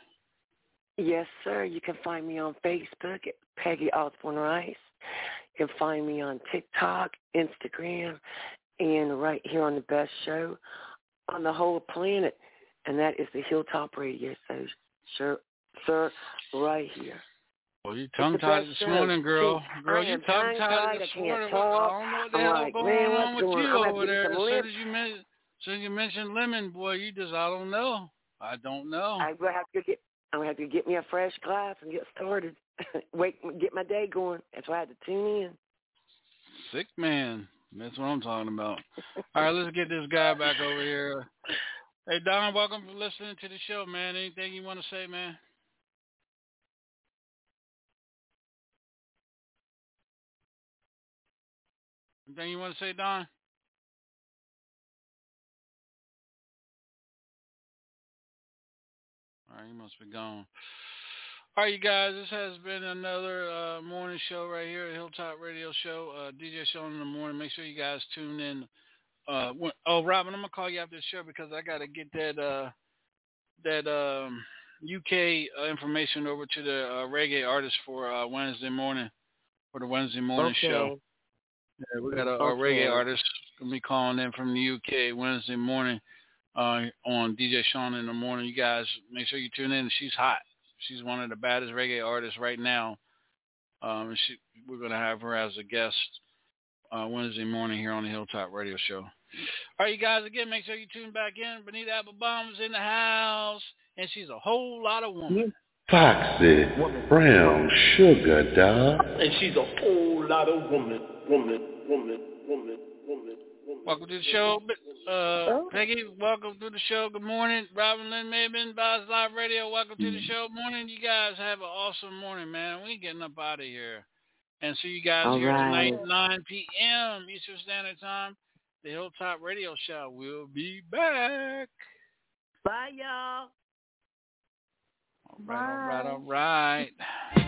Yes, sir. You can find me on Facebook at Peggy Osborne Rice. You can find me on TikTok, Instagram, and right here on the best show on the whole planet, and that is the Hilltop Radio. Show, sir, sir, right here. Well, you tongue tied this morning, girl. Girl, you tongue tied this morning. talk. I don't know what the I'm hell like, going man, on with you over there. As soon as you men- soon you mentioned lemon, boy, you just I don't know. I don't know. I'm gonna have to get. I'm gonna have to get me a fresh glass and get started. [LAUGHS] Wait, get my day going. That's why I had to tune in. Sick man. That's what I'm talking about. All right, let's get this guy back over here. Hey Don, welcome for listening to the show, man. Anything you want to say, man? Anything you want to say, Don? All right, you must be gone. All right, you guys, this has been another uh, morning show right here at Hilltop Radio Show, uh, DJ Show in the morning. Make sure you guys tune in. Uh, when, oh, Robin, I'm gonna call you after the show because I gotta get that uh, that um, UK uh, information over to the uh, reggae artist for uh, Wednesday morning for the Wednesday morning okay. show. Yeah, we got a, a Okay. reggae artist gonna be calling in from the UK Wednesday morning uh, on DJ Shaun in the morning. You guys make sure you tune in. She's hot. She's one of the baddest reggae artists right now. Um, she, we're gonna have her as a guest uh, Wednesday morning here on the Hilltop Radio Show. All right, you guys. Again, make sure you tune back in. Benita Applebaum is in the house, and she's a whole lot of woman. Foxy Brown Sugar, dog. And she's a whole lot of woman, woman, woman, woman, woman. Welcome to the show, uh, Peggy. Welcome to the show. Good morning, Robin Lynn Maben, Boz Live Radio. Welcome to the show. Morning, you guys. Have an awesome morning, man. We getting up out of here, and see you guys All here right. tonight, 9 p.m. Eastern Standard Time. The Hilltop Radio Show will be back. Bye, y'all. All right, all right, all right.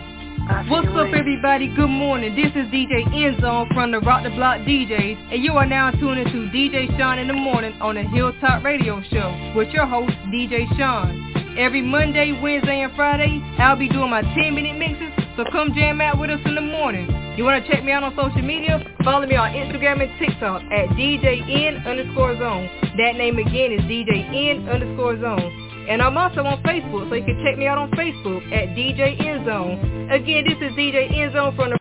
What's up, everybody? Good morning. This is DJ Endzone from the Rock the Block DJs, and you are now tuning to DJ Shaun in the morning on the Hilltop Radio Show with your host, DJ Shaun. Every Monday, Wednesday, and Friday, I'll be doing my 10-minute mixes, so come jam out with us in the morning. You want to check me out on social media? Follow me on Instagram and TikTok at DJN underscore zone. That name again is DJN underscore zone. And I'm also on Facebook, so you can check me out on Facebook at DJ Enzone. Again, this is DJ Enzone from the